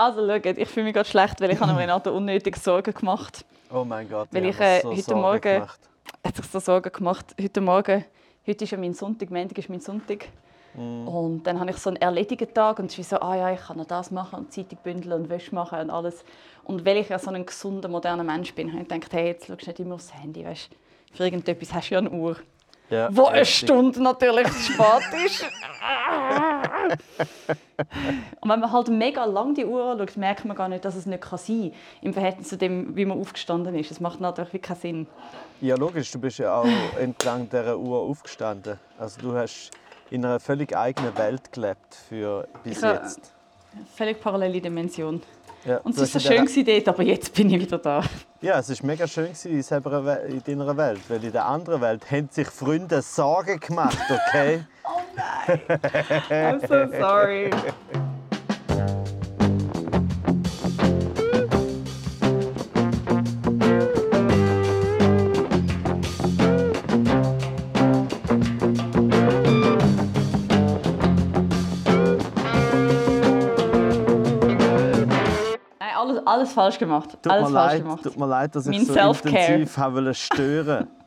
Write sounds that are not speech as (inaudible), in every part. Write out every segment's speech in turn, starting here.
Also schaut, ich fühle mich gerade schlecht, weil ich habe Renato unnötig Sorgen gemacht Oh mein Gott, Weil ich ich, äh, so heute Sorgen Morgen- gemacht. hat sich so Sorgen gemacht. Heute Morgen, heute ist ja mein Sonntag, Montag ist mein Sonntag. Mhm. Und dann habe ich so einen erledigten Tag und wie so, ah ja, ich kann noch das machen und Zeitung bündeln und Wäsche machen und alles. Und weil ich ja so ein gesunder, moderner Mensch bin, habe ich gedacht, hey, jetzt schaust du nicht immer aufs Handy, weißt Für irgendetwas hast du ja eine Uhr. Ja, Wo eine richtig. Stunde natürlich zu spät (laughs) ist. Und wenn man halt mega lang die Uhr anschaut, merkt man gar nicht, dass es nicht kann sein kann. Im Verhältnis zu dem, wie man aufgestanden ist. Es macht natürlich keinen Sinn. Ja, logisch, du bist ja auch entlang dieser Uhr aufgestanden. Also du hast in einer völlig eigenen Welt gelebt für bis äh, jetzt. Völlig parallele Dimension. Ja, Und es war so schön gewesen dort, aber jetzt bin ich wieder da. Ja, es war mega schön gewesen in, deiner Welt, weil in der anderen Welt haben sich Freunde Sorgen gemacht, okay? (laughs) (laughs) I'm so sorry. Alles, alles falsch gemacht. Tut alles mir, falsch leid, gemacht. tut mir leid, dass ich Mein so intensiv habe stören (laughs)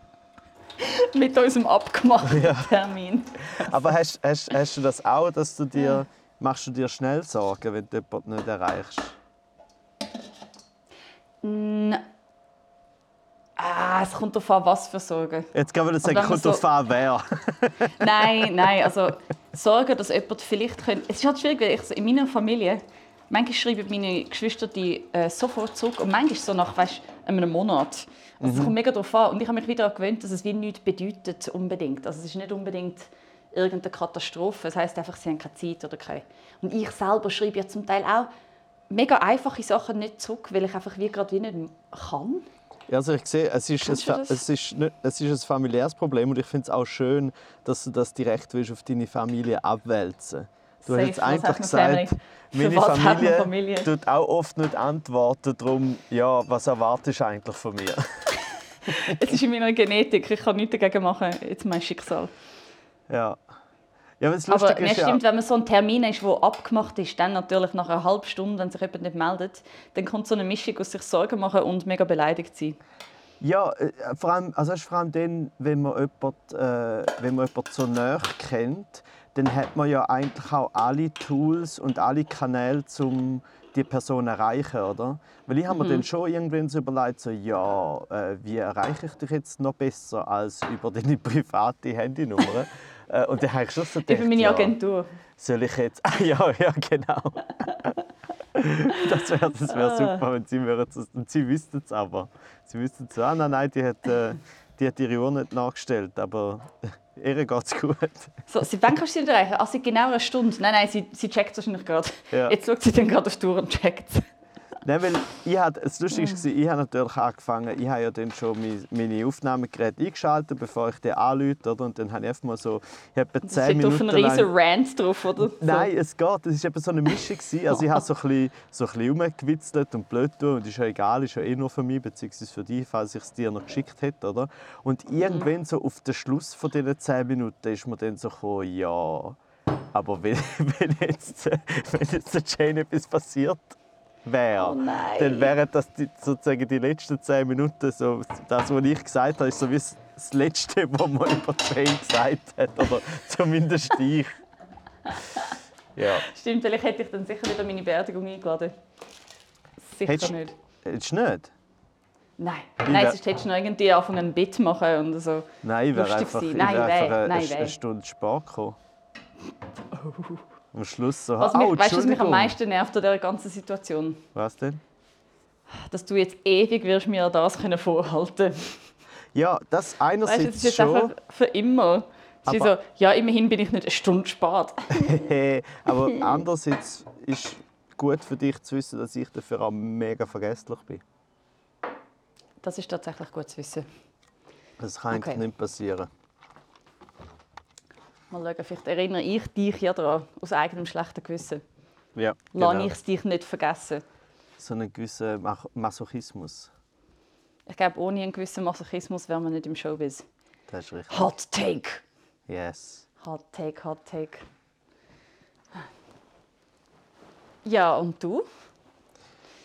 (laughs) Mit unserem abgemachten Termin. Aber hast, hast, hast du das auch, dass du dir, machst du dir schnell Sorgen, wenn du jemanden nicht erreichst? Ah, es kommt darauf an, was für Sorgen. Jetzt kann man sagen, man kommt so- drauf an, wer. (laughs) Nein, nein, also Sorgen, dass jemand vielleicht könnte... Es ist halt schwierig, weil ich so in meiner Familie... Manchmal schreiben meine Geschwister die äh, sofort zurück und manchmal so nach weißt, einem Monat. Also Es kommt mega darauf an. Und ich habe mich wieder gewöhnt, dass es wie nichts bedeutet unbedingt. Also es ist nicht unbedingt irgendeine Katastrophe. Es heißt einfach, sie haben keine Zeit oder keine... Und ich selber schreibe ja zum Teil auch mega einfache Sachen nicht zurück, weil ich einfach wie gerade wie nicht kann. Ja, Also ich sehe, es ist, ein, es, ist nicht, es ist ein familiäres Problem und ich finde es auch schön, dass du das direkt willst auf deine Familie abwälzen Du Safe, hast jetzt eigentlich gesagt, meine Familie, Familie? tut auch oft nicht antworten darum, ja, was erwartest du eigentlich von mir? (laughs) Es ist in meiner Genetik. Ich kann nichts dagegen machen. Jetzt mein Schicksal. ja. Ja, aber Aber ist ja, stimmt, wenn man so einen Termin ist, der abgemacht ist, dann natürlich nach einer halben Stunde, wenn sich jemand nicht meldet, dann kommt so eine Mischung aus sich Sorgen machen und mega beleidigt sein. Ja, äh, vor allem, also es ist vor allem dann, wenn man jemanden, äh, wenn man jemanden so näher kennt, dann hat man ja eigentlich auch alle Tools und alle Kanäle, um die Person zu erreichen, oder? Weil ich habe Mhm. mir dann schon irgendwann so überlegt, so, ja, äh, wie erreiche ich dich jetzt noch besser als über deine (laughs) private Handynummer? äh, und dann habe ich schon so gedacht, Über meine ja, Agentur. soll ich jetzt... Ah, (laughs) ja, ja, genau. (laughs) das wäre das wär Ah. super, wenn sie würden sie wüssten es aber. Sie wüssten so, ah, nein, nein, die hat, äh, die hat ihre Uhr nicht nachgestellt, aber (laughs) ihr geht es gut. So, sie, wann kannst du sie erreichen? Also genau eine Stunde. Nein, nein, sie, sie checkt es wahrscheinlich gerade. Ja. Jetzt schaut sie dann gerade auf die Uhr und checkt Nein, weil ich hat, das Lustige war, ich habe natürlich angefangen, ich habe ja dann schon mein- meine Aufnahmegeräte eingeschaltet, bevor ich den anrufe, oder? Und dann habe ich einfach mal so, ich habe etwa Es 10 steht auf Minuten einen riesen. Rant drauf, oder? Nein, es geht. Es war eben so eine Mischung. Also ich habe so ein bisschen, so ein bisschen rumgewitzelt und blöd tun. Und ist ja egal, ist ja eh nur für mich, beziehungsweise für dich, falls ich es dir noch geschickt hätte. Oder? Und irgendwann so auf den Schluss von diesen 10 Minuten ist mir dann so gekommen, ja, aber wenn, (laughs) wenn, jetzt, wenn jetzt der Jane etwas passiert wäre, Oh nein. dann wären das die, sozusagen die letzten 10 Minuten, so, das, was ich gesagt habe, ist so wie das Letzte, (laughs) was man über Jane gesagt hat. Oder zumindest ich. (laughs) Ja. Stimmt, weil ich hätte dich dann sicher wieder meine Beerdigung eingeladen. Sicher Hättest- nicht. Hättest du nicht? Nein, nein sonst hättest du noch irgendwie angefangen, ein Bit machen und so. Nein, ich wäre einfach, ich wär Nein, einfach weh, eine, nein, eine, Stunde Sport gekommen. Am Schluss so, Was oh, mich, weißt du, was mich am meisten nervt an dieser ganzen Situation? Was denn? Dass du jetzt ewig wirst mir das können vorhalten Ja, das Weißt einerseits das ist schon, einfach für immer. Es Aber- so, ja, immerhin bin ich nicht eine Stunde spät. (laughs) aber (laughs) andererseits ist gut für dich zu wissen, dass ich dafür auch mega vergesslich bin. Das ist tatsächlich gut zu wissen. Das kann Okay. nicht passieren. Mal schauen, vielleicht erinnere ich dich ja daran, aus eigenem schlechten Gewissen. Ja, Lass genau. ich es dich nicht vergessen. So einen gewissen Mach- Masochismus. Ich glaube, ohne einen gewissen Masochismus wären wir nicht im Showbiz. Das ist richtig. Hot Take! Yes. Hot Take, Hot Take. Ja, und du?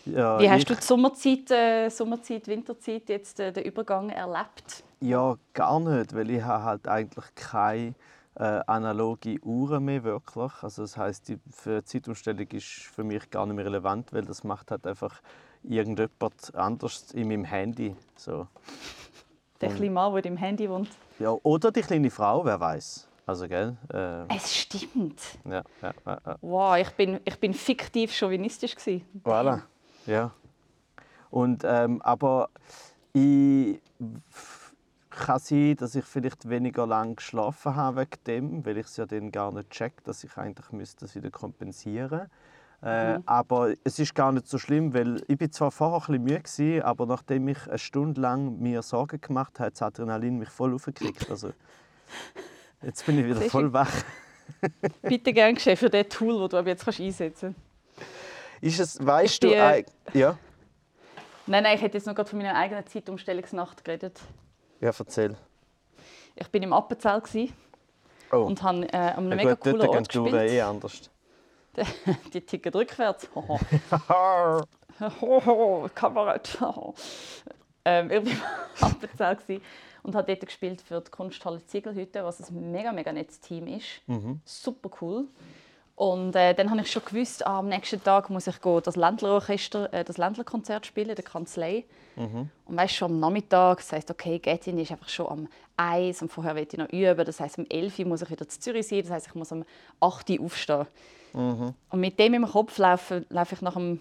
Ja, Wie hast ich, du die Sommerzeit, äh, Sommerzeit Winterzeit jetzt äh, den Übergang erlebt? Ja, gar nicht, weil ich habe halt eigentlich keine äh, analoge Uhren mehr wirklich. Also das heißt, die für Zeitumstellung ist für mich gar nicht mehr relevant, weil das macht halt einfach irgendjemand anders in meinem Handy. So. Der kleine Mann, der im Handy wohnt. Ja, oder die kleine Frau, wer weiß. Also gell? Äh, Es stimmt. ja, ja, ja, ja. Wow, ich bin, ich bin fiktiv chauvinistisch gewesen. Voilà. Ja. Und, ähm, aber ich kann sein, dass ich vielleicht weniger lang geschlafen habe wegen dem, weil ich es ja dann gar nicht check, dass ich eigentlich müsste das wieder kompensieren. Äh, Aber es ist gar nicht so schlimm, weil ich bin zwar vorher ein bisschen müde gewesen, aber nachdem ich eine Stunde lang mir Sorgen gemacht habe, hat das Adrenalin mich voll aufgekriegt. Also jetzt bin ich wieder Sehr voll schön. wach. (laughs) Bitte gern geschehen für das Tool, das du ab jetzt kannst einsetzen kannst. Ist es, weißt Ich du, eig- ja, Nein, nein, ich hätte jetzt noch gerade von meiner eigenen Zeitumstellungsnacht geredet. Ja, erzähl. Ich bin im Appenzell gsi Oh, und habe äh, an einem ja, mega gut, dort coolen gehen Ort gespielt. eh anders. (laughs) Die ticken rückwärts. (laughs) (laughs) Hoho. Kabarett. Ähm, ich war im Appenzell und habe dort gespielt für die Kunsthalle Ziegelhütte, was ein mega, mega nettes Team ist. Super cool. Und äh, dann habe ich schon gewusst, ah, am nächsten Tag muss ich go das Ländlerorchester, äh, das Ländlerkonzert spielen, der Kanzlei. Und weißt schon am Nachmittag, das heisst, okay, Gettin ist einfach schon am 1 und vorher will ich noch üben. Das heisst, um 11 Uhr muss ich wieder zu Zürich sein, das heisst, ich muss um 8 Uhr aufstehen. Und mit dem im Kopf laufe, laufe ich nach dem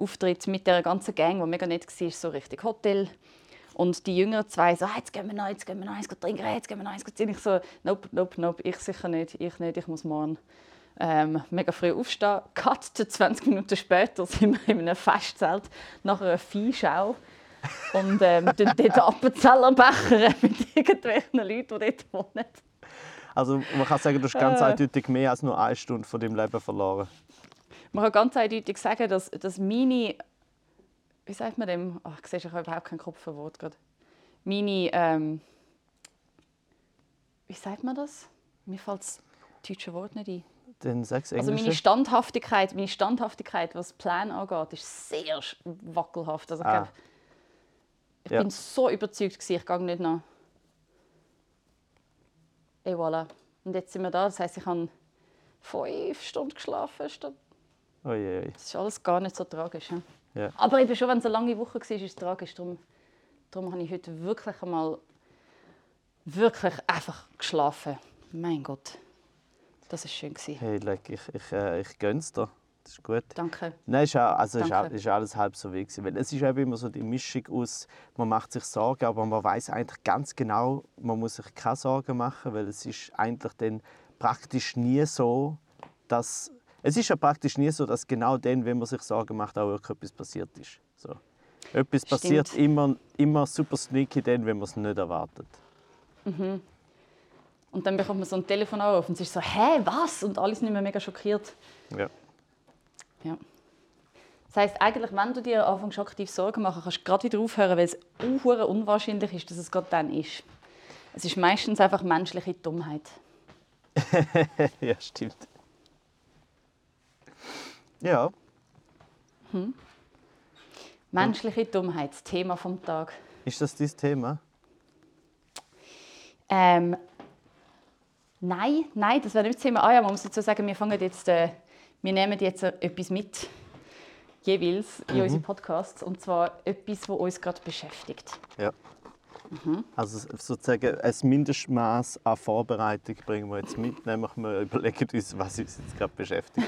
Auftritt mit der ganzen Gang, die mega nett war, so richtig Hotel. Und die Jüngeren zwei so, «Ah, jetzt gehen wir noch, jetzt gehen wir noch eins trinken, jetzt gehen wir noch eins ziehen. Ich so, nope, nope, nope, ich sicher nicht, ich nicht, ich muss morgen ähm, mega früh aufstehen. Cut (laughs) zu 20 Minuten später sind wir in einem Festzelt nach einer Viehschau und ähm, (laughs) dort Appenzeller Becher (laughs) mit irgendwelchen Leuten, die dort wohnen. Also man kann sagen, du hast ganz Äh. eindeutig mehr als nur eine Stunde von deinem Leben verloren. Man kann ganz eindeutig sagen, dass, dass meine. Wie sagt man dem? Ach, ich sehe, ich habe überhaupt keinen Kopf für Wort gerade. Meine. Ähm, wie sagt man das? Mir fällt das deutsche Wort nicht ein. Dann sag's Also meine. Standhaftigkeit, meine Standhaftigkeit, was Plan angeht, ist sehr wackelhaft. Also ich, Ah. glaub, ich Ja. bin so überzeugt, gewesen, ich gehe nicht nach. Et voilà. Und jetzt sind wir da. Das heisst, ich habe fünf Stunden geschlafen. Oh je, je. das ist alles gar nicht so tragisch. Ja? Ja. Aber eben schon, wenn es eine lange Woche war, ist es tragisch. Darum, darum habe ich heute wirklich einmal wirklich einfach geschlafen. Mein Gott, das war schön. Gewesen. Hey, leck, ich, ich, äh, ich gönn's dir. Das ist gut. Danke. Nein, ist, auch, also ist, auch, Danke. ist alles halb so wichtig. Weil es ist eben immer so die Mischung aus, man macht sich Sorgen, aber man weiß eigentlich ganz genau, man muss sich keine Sorgen machen, weil es ist eigentlich dann praktisch nie so, dass es ist ja praktisch nie so, dass genau dann, wenn man sich Sorgen macht, auch etwas passiert ist. So. Etwas Stimmt. passiert immer, immer super sneaky dann, wenn man es nicht erwartet. Und dann bekommt man so ein Telefon auf und es ist so, hä, was? Und alle sind nicht mehr mega schockiert. Ja. Ja. Das heisst, eigentlich, wenn du dir anfängst, aktiv Sorgen machen, kannst du gerade wieder aufhören, weil es unhure unwahrscheinlich ist, dass es gerade dann ist. Es ist meistens einfach menschliche Dummheit. (laughs) ja, stimmt. Ja, Menschliche Dummheit, das Thema vom Tag. ist das dein Thema? Ähm, nein, nein, das wäre nicht das Thema. Ah ja, man muss dazu sagen, wir fangen jetzt, äh, wir nehmen jetzt äh, etwas mit, jeweils in unsere Podcasts, und zwar etwas, das uns gerade beschäftigt. Ja. Also sozusagen ein Mindestmaß an Vorbereitung bringen wir jetzt mit, nämlich wir überlegen uns, was uns jetzt gerade beschäftigt.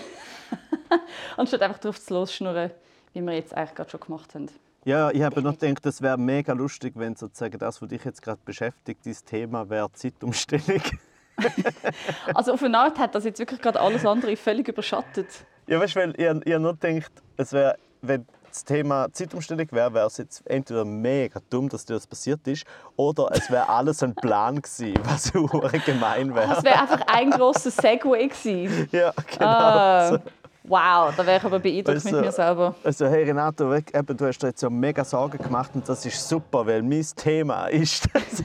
(laughs) Anstatt einfach drauf zu losschnurren, wie wir jetzt eigentlich gerade schon gemacht haben. Ja, ich habe noch gedacht, es wäre mega lustig, wenn sozusagen das, was dich jetzt gerade beschäftigt, dein Thema wäre Zeitumstellung. (laughs) Also auf eine Art hat das jetzt wirklich gerade alles andere völlig überschattet. Ja, weißt du, weil ich habe nur gedacht, es wäre, wenn das Thema Zeitumstellung wäre, wäre es jetzt entweder mega dumm, dass dir das passiert ist, oder es wäre alles ein Plan gewesen, was (laughs) gemein Es wäre. wäre einfach ein grosser Segway gewesen. (laughs) Ja, genau. Ah, wow, da wäre ich aber beeindruckt Also- mit mir selber. Also, hey Renato, eben, du hast dir jetzt so mega Sorgen gemacht und das ist super, weil mein Thema ist (laughs) das.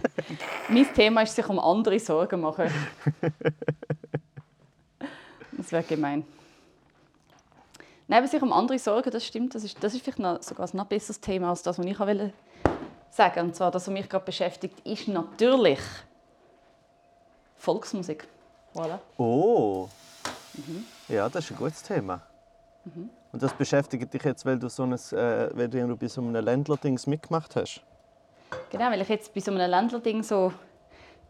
Mein Thema ist sich um andere Sorgen machen. (laughs) Das wäre gemein. Nein, aber sich um andere sorgen, das stimmt. Das ist, das ist vielleicht noch, sogar ein noch besseres Thema als das, was ich wollte sagen. Und zwar, das, was mich gerade beschäftigt, ist natürlich Volksmusik. Voilà. Oh. Ja, das ist ein gutes Thema. Und das beschäftigt dich jetzt, weil du, so ein, äh, weil du bei so einem Ländler-Dings mitgemacht hast? Genau, weil ich jetzt bei so einem Ländler-Ding so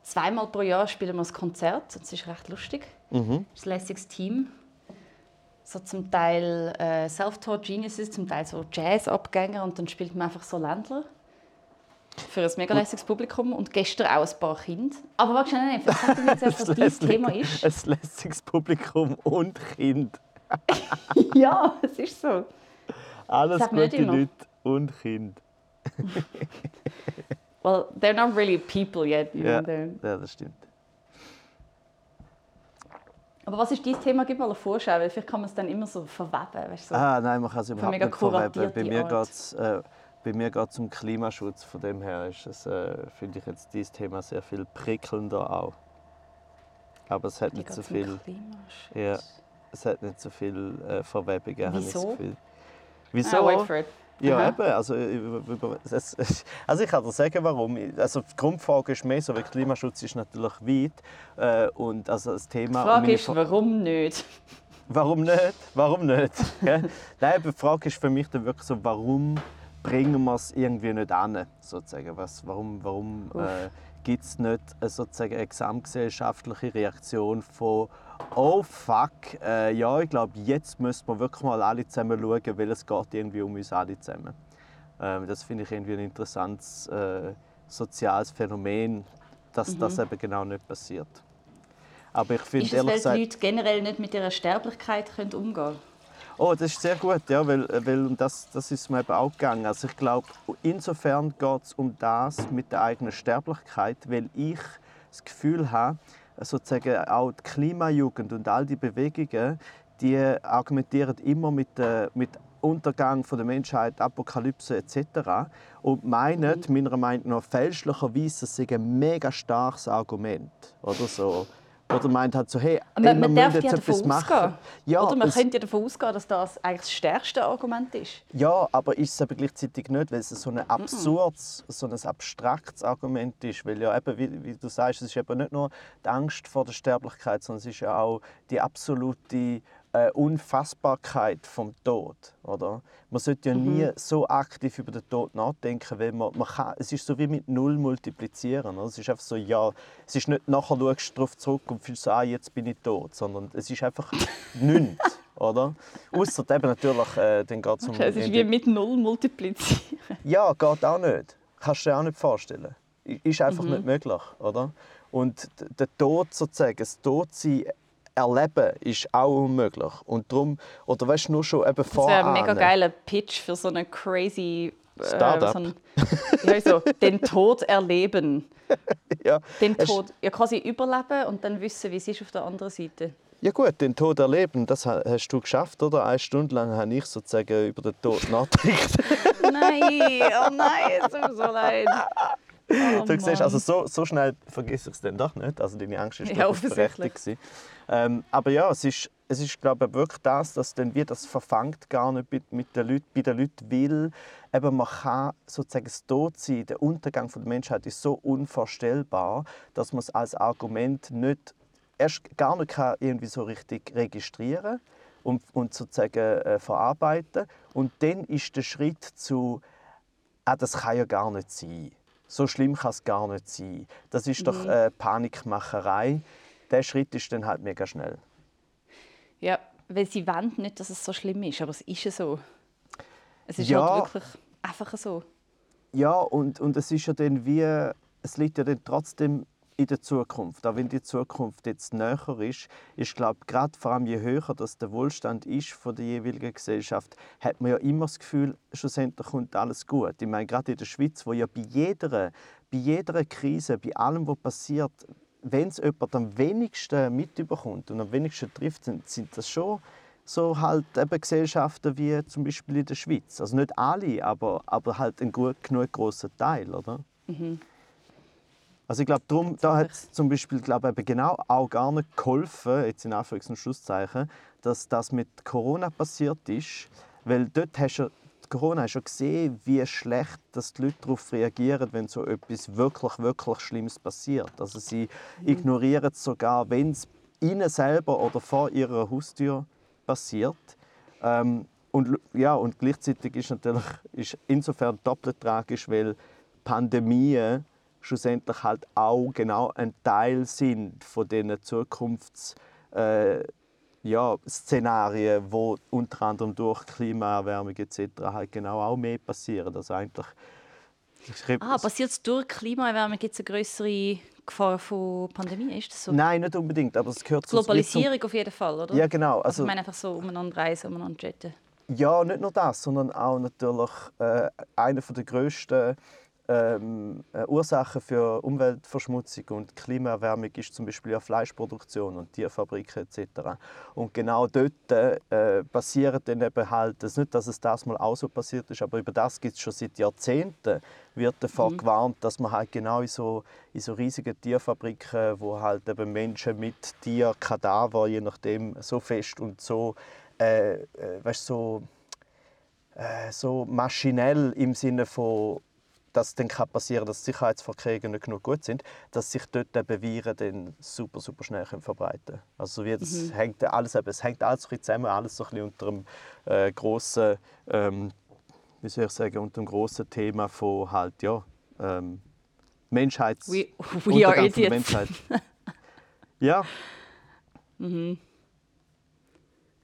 zweimal pro Jahr spielen wir ein Konzert. Das ist recht lustig. Mhm. Das ist ein lässiges Team. So zum Teil äh, Self-Taught Geniuses, zum Teil so Jazz-Abgänger und dann spielt man einfach so Ländler. Für ein mega lässiges Publikum und gestern auch ein paar Kinder. Aber warte nein, sag mir jetzt (laughs) erst, was dein Thema ist. (laughs) Ein lässiges Publikum und Kind. (laughs) ja, es ist so. Alles gute. Leute und Kind. (laughs) Well, they're not really people yet. You Ja. know, ja, das stimmt. Aber was ist dein Thema? Gib mal eine Vorschau, weil vielleicht kann man es dann immer so verweben. Weißt, so. Ah, nein, man kann es überhaupt nicht verweben. Bei mir geht es äh, bei mir geht's um Klimaschutz. Von dem her ist es, äh, finde ich jetzt dieses Thema sehr viel prickelnder auch. Aber es hat nicht so viel. Ja. es hat nicht so viel äh, das Wieso? Gefühl. Ah, Wieso? wait for it. Ja, Aha. eben. Also, es- also ich kann dir sagen, warum. Also die Grundfrage ist mehr so, weil Klimaschutz ist natürlich weit. Äh, und also das Die Thema... Frage meine ist, Fra- warum nicht? Warum nicht? Warum nicht? (laughs) Nein, die Frage ist für mich dann wirklich so, warum bringen wir es irgendwie nicht an? Sozusagen. Was, warum warum äh, gibt es nicht eine, sozusagen eine gesamtgesellschaftliche Reaktion von «Oh fuck, äh, ja, ich glaube, jetzt müssen wir wirklich mal alle zusammen schauen, weil es geht irgendwie um uns alle zusammen». Ähm, das finde ich irgendwie ein interessantes äh, soziales Phänomen, dass das eben genau nicht passiert. Aber ich finde ehrlich weil gesagt... die Leute generell nicht mit ihrer Sterblichkeit können umgehen können? Oh, das ist sehr gut, ja, weil, weil und das, das ist mir eben auch gegangen. Also ich glaube, insofern geht es um das mit der eigenen Sterblichkeit, weil ich das Gefühl habe, sozusagen auch die Klimajugend und all die Bewegungen, die argumentieren immer mit, äh, mit Untergang von der Menschheit, Apokalypse etc. und meinen, meiner Meinung nach fälschlicherweise, es sei ein mega starkes Argument oder so. Oder meint halt so, hey, Man, ey, man darf jetzt davon etwas ausgehen. machen. Ja, Oder man es- könnte ja davon ausgehen, dass das eigentlich das stärkste Argument ist. ja, aber ist es aber gleichzeitig nicht, weil es so ein absurdes, so ein abstraktes Argument ist. Weil ja eben, wie, wie du sagst, es ist eben nicht nur die Angst vor der Sterblichkeit, sondern es ist ja auch die absolute äh, Unfassbarkeit vom Tod, oder? Man sollte ja nie so aktiv über den Tod nachdenken, weil man, man kann, es ist so wie mit Null multiplizieren. Oder? Es ist einfach so, ja, es ist nicht nachher schaust du darauf zurück und fühlst so, ah, jetzt bin ich tot, sondern es ist einfach (laughs) nichts, oder? Außer eben natürlich, äh, dann geht es um... Es ist wie mit Null multiplizieren. Ja, geht auch nicht. Kannst du dir auch nicht vorstellen. Ist einfach nicht möglich, oder? Und der Tod sozusagen, das Todsein erleben, ist auch unmöglich. Und darum, oder weißt du, nur schon eben Das wäre ein mega geiler Pitch für so einen crazy äh, Startup. So einen, ja, so, (laughs) den Tod erleben. (laughs) Ja. Den Tod ja, quasi überleben und dann wissen, wie es ist auf der anderen Seite. Ja gut, den Tod erleben, das ha- hast du geschafft, oder? Eine Stunde lang habe ich sozusagen über den Tod (laughs) nachgedacht. Nein, oh nein, es tut mir so leid. Oh, du siehst, also so, so schnell vergiss ich es dann doch nicht. Also deine Angst ist Ja, offensichtlich. Ähm, aber ja, es ist, es ist glaube ich, wirklich das, dass dann wie das verfangt gar nicht mit, mit den Leuten, bei den Leuten will. Eben, man kann sozusagen das Todsein, der Untergang von der Menschheit ist so unvorstellbar, dass man es als Argument nicht, erst gar nicht kann irgendwie so richtig registrieren und, und sozusagen äh, verarbeiten. Und dann ist der Schritt zu ah, das kann ja gar nicht sein. So schlimm kann es gar nicht sein. Das ist doch äh, Panikmacherei. Der Schritt ist dann halt mega schnell. Ja, weil sie wollen nicht, dass es so schlimm ist, aber es ist ja so. Es ist Ja. halt wirklich einfach so. Ja, und, und es ist ja dann wie, es liegt ja dann trotzdem in der Zukunft. Auch wenn die Zukunft jetzt näher ist, ist glaube gerade vor allem je höher dass der Wohlstand ist von der jeweiligen Gesellschaft, hat man ja immer das Gefühl, schlussendlich kommt alles gut. Ich meine, gerade in der Schweiz, wo ja bei jeder, bei jeder Krise, bei allem, was passiert, wenn es jemand am wenigsten mitbekommt und am wenigsten trifft, sind, sind das schon so halt eben Gesellschaften wie zum Beispiel in der Schweiz. Also nicht alle, aber, aber halt ein gut genug großer Teil, oder? Also Also ich glaube, darum, da hat zum Beispiel glaube eben genau auch gar nicht geholfen, jetzt in Anführungs- und Schlusszeichen, dass das mit Corona passiert ist, weil dort hast du Corona hast ja gesehen, wie schlecht dass die Leute darauf reagieren, wenn so etwas wirklich, wirklich Schlimmes passiert. Also sie mhm. ignorieren es sogar, wenn es ihnen selber oder vor ihrer Haustür passiert. Ähm, und, ja, und gleichzeitig ist natürlich ist insofern doppelt tragisch, weil Pandemien schlussendlich halt auch genau ein Teil sind von diesen Zukunfts äh, ja, Szenarien, wo unter anderem durch Klimaerwärmung etc. halt genau auch mehr passieren. Also eigentlich Ah, passiert es durch Klimaerwärmung gibt es eine größere Gefahr von Pandemie? Ist das so? Nein, nicht unbedingt, aber es gehört Globalisierung zum... auf jeden Fall, oder? Ja, genau. Also, also ich meine einfach so umeinander reisen, umeinander jetten. Ja, nicht nur das, sondern auch natürlich äh, einer der grössten ähm, äh, Ursachen für Umweltverschmutzung und Klimaerwärmung ist zum Beispiel ja Fleischproduktion und Tierfabriken etc. Und genau dort äh, passiert dann eben halt, das nicht, dass es das mal auch so passiert ist, aber über das gibt es schon seit Jahrzehnten, wird davor mhm. gewarnt, dass man halt genau in so, in so riesigen Tierfabriken, wo halt eben Menschen mit Tierkadaver, je nachdem, so fest und so, äh, äh weißt, so, äh, so maschinell im Sinne von dass dann kann passieren dass Sicherheitsvorkehrungen nicht genug gut sind, dass sich dort eben Viren dann super, super schnell verbreiten können. Also wie das mhm. hängt alles, eben, es hängt alles zusammen, alles so ein bisschen unter einem äh, grossen, ähm, wie soll ich sagen, unter einem grossen Thema von halt, ja, ähm, Menschheits... We, we are idiots. Menschheit. (laughs) ja. Mhm.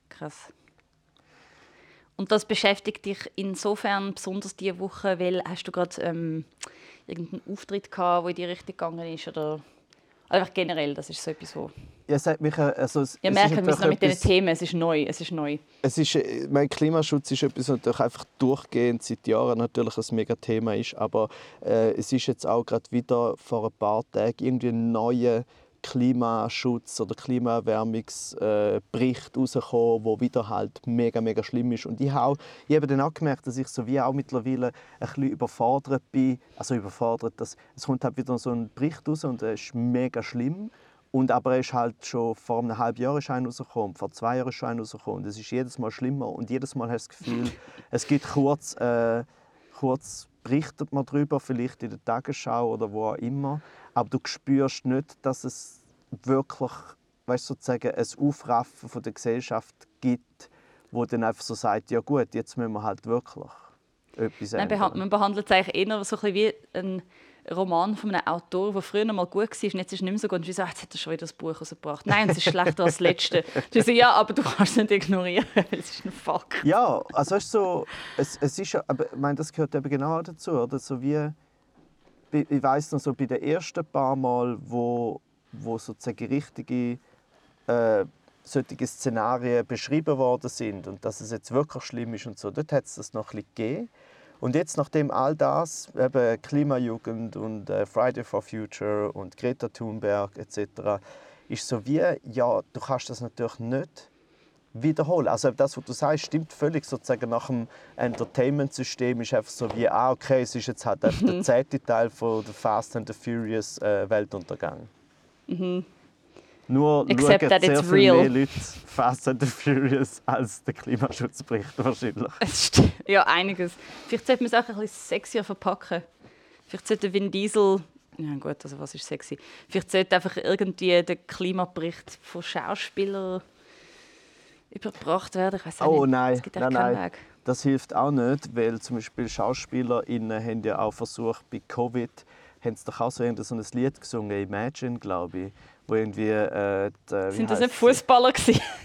Krass. Und das beschäftigt dich insofern besonders diese Woche, weil hast du gerade ähm, irgendeinen Auftritt gehabt, der in die Richtung gegangen ist oder einfach generell, das ist so etwas, wo... Ja, es mich, äh, also es, Ihr merkt, wir sind mit diesen Themen, es ist neu, es ist neu. Es ist, äh, mein Klimaschutz ist etwas, natürlich einfach durchgehend seit Jahren natürlich ein mega Thema ist, aber äh, es ist jetzt auch gerade wieder vor ein paar Tagen irgendwie ein neuer Klimaschutz- oder Klimaerwärmungsbericht äh, rausgekommen, der wieder halt mega, mega schlimm ist. Und ich habe, ich habe dann auch gemerkt, dass ich so wie auch mittlerweile ein bisschen überfordert bin. Also überfordert, dass, es kommt halt wieder so ein Bericht raus und der ist mega schlimm. Und aber er ist halt schon vor einem halben Jahr ist ein rausgekommen, vor zwei Jahren ist schon ein rausgekommen. Und es ist jedes Mal schlimmer und jedes Mal hast du das Gefühl, (laughs) es gibt kurz, äh, kurz berichtet man darüber, vielleicht in der Tagesschau oder wo auch immer aber du spürst nicht, dass es wirklich weißt, sozusagen ein Aufraffen von der Gesellschaft gibt, wo dann einfach so sagt, ja gut, jetzt müssen wir halt wirklich etwas ändern. man behandelt es eigentlich eher so ein wie ein Roman von einem Autor, der früher mal gut war und jetzt ist es nicht mehr so gut. Und ich so, jetzt hat er schon wieder das Buch rausgebracht. Nein, es ist schlechter als das letzte. Ich so, ja, aber du kannst es nicht ignorieren, (laughs) es ist ein Fakt. Ja, also es ist so, es, es ist, aber ich meine, das gehört eben genau dazu, oder? So wie ich weiß noch so bei den ersten paar Mal, wo, wo sozusagen richtige äh, solche Szenarien beschrieben worden sind und dass es jetzt wirklich schlimm ist und so, dort hat es das noch ein bisschen gegeben. Und jetzt, nachdem all das, eben Klimajugend und äh, Friday for Future und Greta Thunberg etc., ist so wie, ja, du kannst das natürlich nicht wiederholen. Also das, was du sagst, stimmt völlig. Sozusagen nach dem Entertainment-System ist einfach so wie, ah, okay, es ist jetzt halt der mhm. zehnte Teil von The Fast and the Furious äh, Weltuntergang. Mhm. Nur Except schauen sehr viel real. mehr Leute Fast and the Furious als der Klimaschutzbericht wahrscheinlich. (laughs) ja, einiges. Vielleicht sollte man es auch ein bisschen sexier verpacken. Vielleicht sollte Vin Diesel ja gut, also was ist sexy? Vielleicht sollte einfach irgendwie der Klimabericht von Schauspielern überbracht werden. Oh nicht. nein, nein, nein. Weg. Das hilft auch nicht, weil zum Beispiel SchauspielerInnen haben ja auch versucht, bei Covid haben sie doch auch so, so ein Lied gesungen, Imagine, glaube ich, wo irgendwie... Äh, die, Sind das nicht Fußballer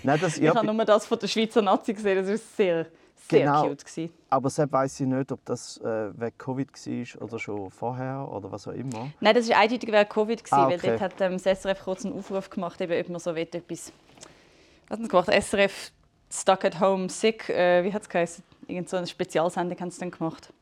Nein, das... (laughs) Ja, ich habe nur das von der Schweizer Nazi gesehen, das war sehr, sehr genau. cute. Gewesen. Aber selbst weiß ich nicht, ob das äh, wegen Covid war oder schon vorher oder was auch immer. Nein, das war eindeutig wegen Covid, ah, okay. weil dort hat ähm, das SRF kurz einen Aufruf gemacht, eben, ob man so etwas was haben sie gemacht? SRF Stuck at Home Sick, äh, wie hat es geheißen? Irgend so eine Spezialsendung haben sie dann gemacht.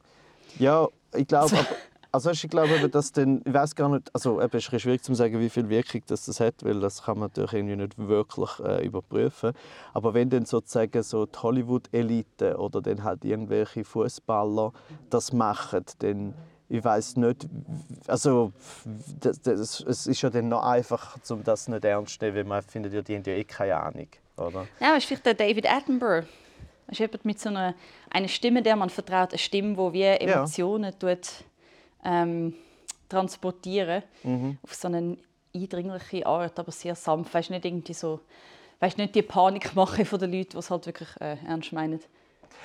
Ja, ich glaube, (laughs) also ich glaube, dass dann, ich weiß gar nicht, also es ist schwierig zu sagen, wie viel Wirkung das, das hat, weil das kann man natürlich irgendwie nicht wirklich äh, überprüfen. Aber wenn dann sozusagen so die Hollywood-Elite oder dann halt irgendwelche Fußballer das machen, dann ich weiß nicht, also das, das, es ist ja dann noch einfacher, um das nicht ernst zu nehmen, weil man findet, ja, die haben ja eh keine Ahnung, oder? Ja, aber ist vielleicht der David Attenborough. Das ist jemand mit so einer, einer Stimme, der man vertraut, eine Stimme, die wie Emotionen ja. tut, ähm, transportieren mhm. auf so eine eindringliche Art, aber sehr sanft. Weißt nicht irgendwie so, weißt nicht die Panik machen von den Leuten, die es halt wirklich äh, ernst meinen,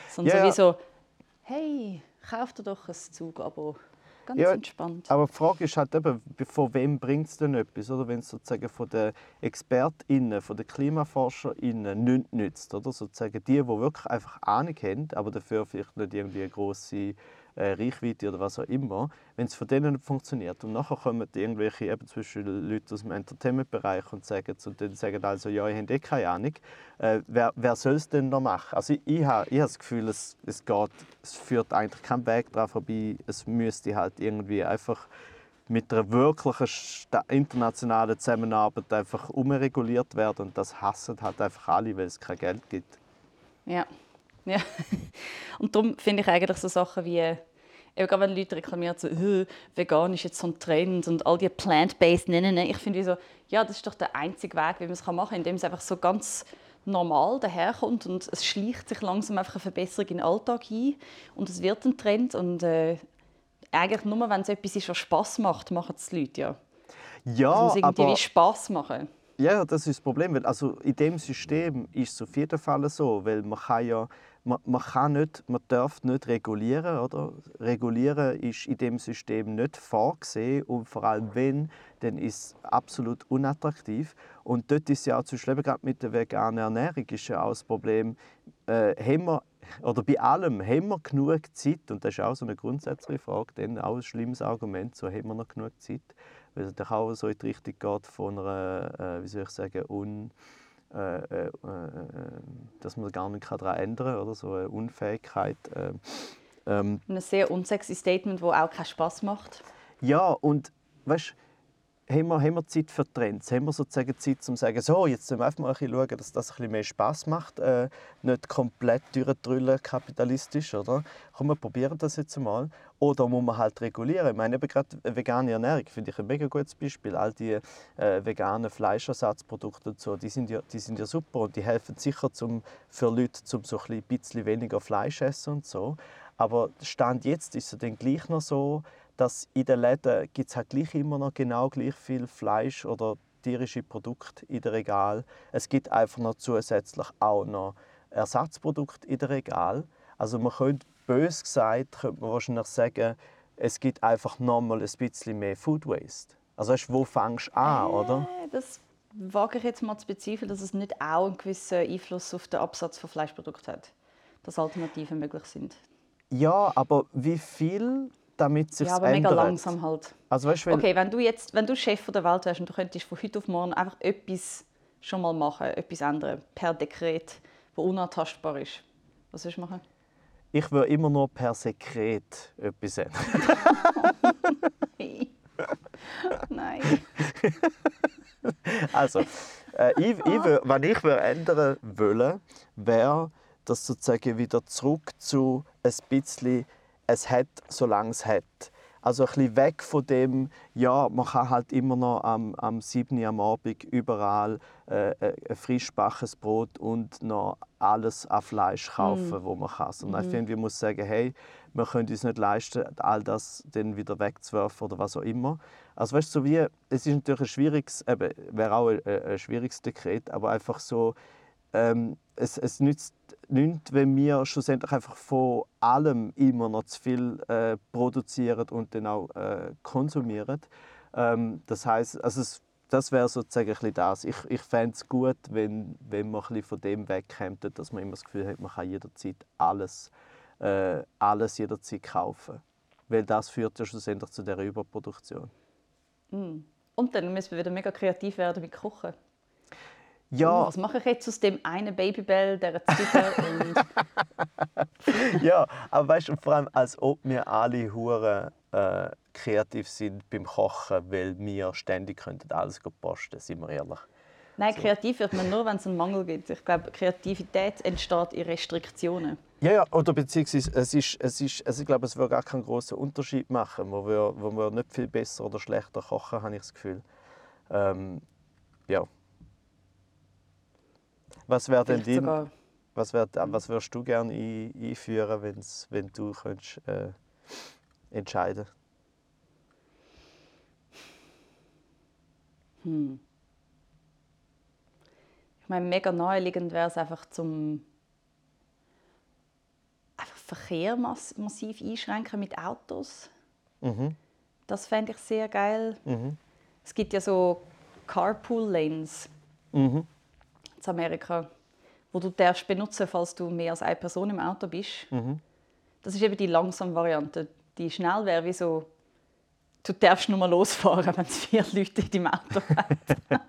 sondern ja, so wie so, hey, kauf dir doch ein Zugabo. Ganz ja, entspannt. Aber die Frage ist halt eben, von wem bringt es denn etwas? Oder wenn es sozusagen von den ExpertInnen, von den KlimaforscherInnen nicht nützt. Oder? Sozusagen die, die wirklich einfach Ahnung haben, aber dafür vielleicht nicht irgendwie eine grosse äh, Reichweite oder was auch immer, wenn es von denen nicht funktioniert. Und nachher kommen irgendwelche eben zwischen Leute aus dem Entertainment-Bereich und sagen, und dann sagen also, ja, ich habe eh keine Ahnung, äh, wer, wer soll es denn noch machen? Also ich, ich habe ich hab das Gefühl, es, es, geht, es führt eigentlich keinen Weg daran vorbei, es müsste halt irgendwie einfach mit einer wirklichen internationalen Zusammenarbeit einfach umreguliert werden. Und das hassen halt einfach alle, weil es kein Geld gibt. Ja, ja. (laughs) Und darum finde ich eigentlich so Sachen wie, eben wenn Leute reklamieren, so, vegan ist jetzt so ein Trend und all die plant-based nennen, ich finde so, ja, das ist doch der einzige Weg, wie man es machen kann, indem es einfach so ganz normal daherkommt und es schleicht sich langsam einfach eine Verbesserung in den Alltag ein und es wird ein Trend und äh, eigentlich nur, wenn es etwas ist, was Spass macht, machen es die Leute ja. Ja, es muss irgendwie aber... Spass machen. Ja, das ist das Problem. Also in dem System ist es auf jeden Fall so, weil man kann ja man, kann nicht, man darf nicht regulieren. Oder? Regulieren ist in dem System nicht vorgesehen und vor allem wenn, dann ist es absolut unattraktiv. Und dort ist ja auch zum Beispiel gerade mit der veganen Ernährung ist ja auch das Problem, äh, haben wir, oder bei allem, haben wir genug Zeit? Und das ist auch so eine grundsätzliche Frage, dann auch ein schlimmes Argument, so haben wir noch genug Zeit? Weil es auch so in die Richtung geht von einer, äh, wie soll ich sagen, un äh, äh, äh, dass man gar nicht daran ändern kann, oder so eine Unfähigkeit. Ähm, ein sehr unsexy Statement, das auch keinen Spaß macht. Ja, und weißt haben wir, haben wir Zeit für Trends? Haben wir sozusagen Zeit, um zu sagen, so, jetzt müssen wir einfach mal schauen, dass das ein bisschen mehr Spass macht, äh, nicht komplett durchdrüllen kapitalistisch, oder? Komm, wir probieren das jetzt mal. Oder muss man halt regulieren? Ich meine, gerade vegane Ernährung finde ich ein mega gutes Beispiel. All die äh, veganen Fleischersatzprodukte und so, die sind, ja, die sind ja super und die helfen sicher zum, für Leute, um so ein bisschen weniger Fleisch essen und so. Aber Stand jetzt ist es dann gleich noch so, dass in den Läden gibt es halt gleich immer noch genau gleich viel Fleisch oder tierische Produkte in den Regal. Es gibt einfach noch zusätzlich auch noch Ersatzprodukte in den Regal. Also man könnte bös gesagt, könnte man wahrscheinlich sagen, es gibt einfach nochmal ein bisschen mehr Food Waste. Also weißt, wo fängst du an, äh, oder? Das wage ich jetzt mal zu bezweifeln, dass es nicht auch einen gewissen Einfluss auf den Absatz von Fleischprodukten hat. Dass Alternativen möglich sind. Ja, aber wie viel damit sich Ja, aber mega langsam halt. Also, weißt, wenn okay, wenn du jetzt, wenn du Chef der Welt wärst und du könntest von heute auf morgen einfach etwas schon mal machen, etwas ändern, per Dekret, das unantastbar ist, was würdest du machen? Ich würde immer nur per Sekret etwas ändern. (laughs) Nein. (laughs) also, äh, ich, ich will, wenn ich ändern wollte, wäre das sozusagen wieder zurück zu ein bisschen es hat, solange es hat. Also ein bisschen weg von dem, ja, man kann halt immer noch am, am 7. am Abend überall äh, äh, ein frischbaches Brot und noch alles an Fleisch kaufen, mm. wo man kann. Sondern mm. ich finde, wir muss sagen, hey, wir können uns nicht leisten, all das dann wieder wegzuwerfen oder was auch immer. Also weißt du, so wie, es ist natürlich ein schwieriges, eben, wäre auch ein, ein schwieriges Dekret, aber einfach so, ähm, es, es nützt nichts, wenn wir schlussendlich einfach von allem immer noch zu viel äh, produzieren und dann auch äh, konsumieren. Ähm, das heißt, also es, das wäre sozusagen das. Ich, ich fände es gut, wenn, wenn man ein von dem wegkommt, dass man immer das Gefühl hat, man kann jederzeit alles, äh, alles jederzeit kaufen. Weil das führt ja schlussendlich zu der Überproduktion. Mm. Und dann müssen wir wieder mega kreativ werden mit Kochen. Ja. Oh, was mache ich jetzt aus dem einen Babybell, der Zwiebel (laughs) und... ja, aber weißt du, vor allem, als ob wir alle Huren äh, kreativ sind beim Kochen, weil wir ständig könnten alles posten, sind wir ehrlich. Nein, kreativ wird man nur, wenn es einen Mangel gibt. Ich glaube, Kreativität entsteht in Restriktionen. Ja, ja, oder beziehungsweise es ist, es ist, also ich glaube, es würde gar keinen großen Unterschied machen, wo wir, wo wir nicht viel besser oder schlechter kochen, habe ich das Gefühl. Ähm, ja. Was wäre denn dein, sogar was, wär, was würdest du gerne ein, einführen, wenn's, wenn du könntest, äh, entscheiden Ich meine, mega naheliegend wäre es einfach zum einfach Verkehr mass massiv einschränken mit Autos. Mhm. Das fände ich sehr geil. Mhm. Es gibt ja so Carpool Lanes Mhm. In Amerika, wo du darfst benutzen, falls du mehr als eine Person im Auto bist. Mhm. Das ist eben die langsame Variante. Die schnell wäre wie so, du darfst nur mal losfahren, (laughs) wenn es vier Leute in deinem Auto hat. (laughs)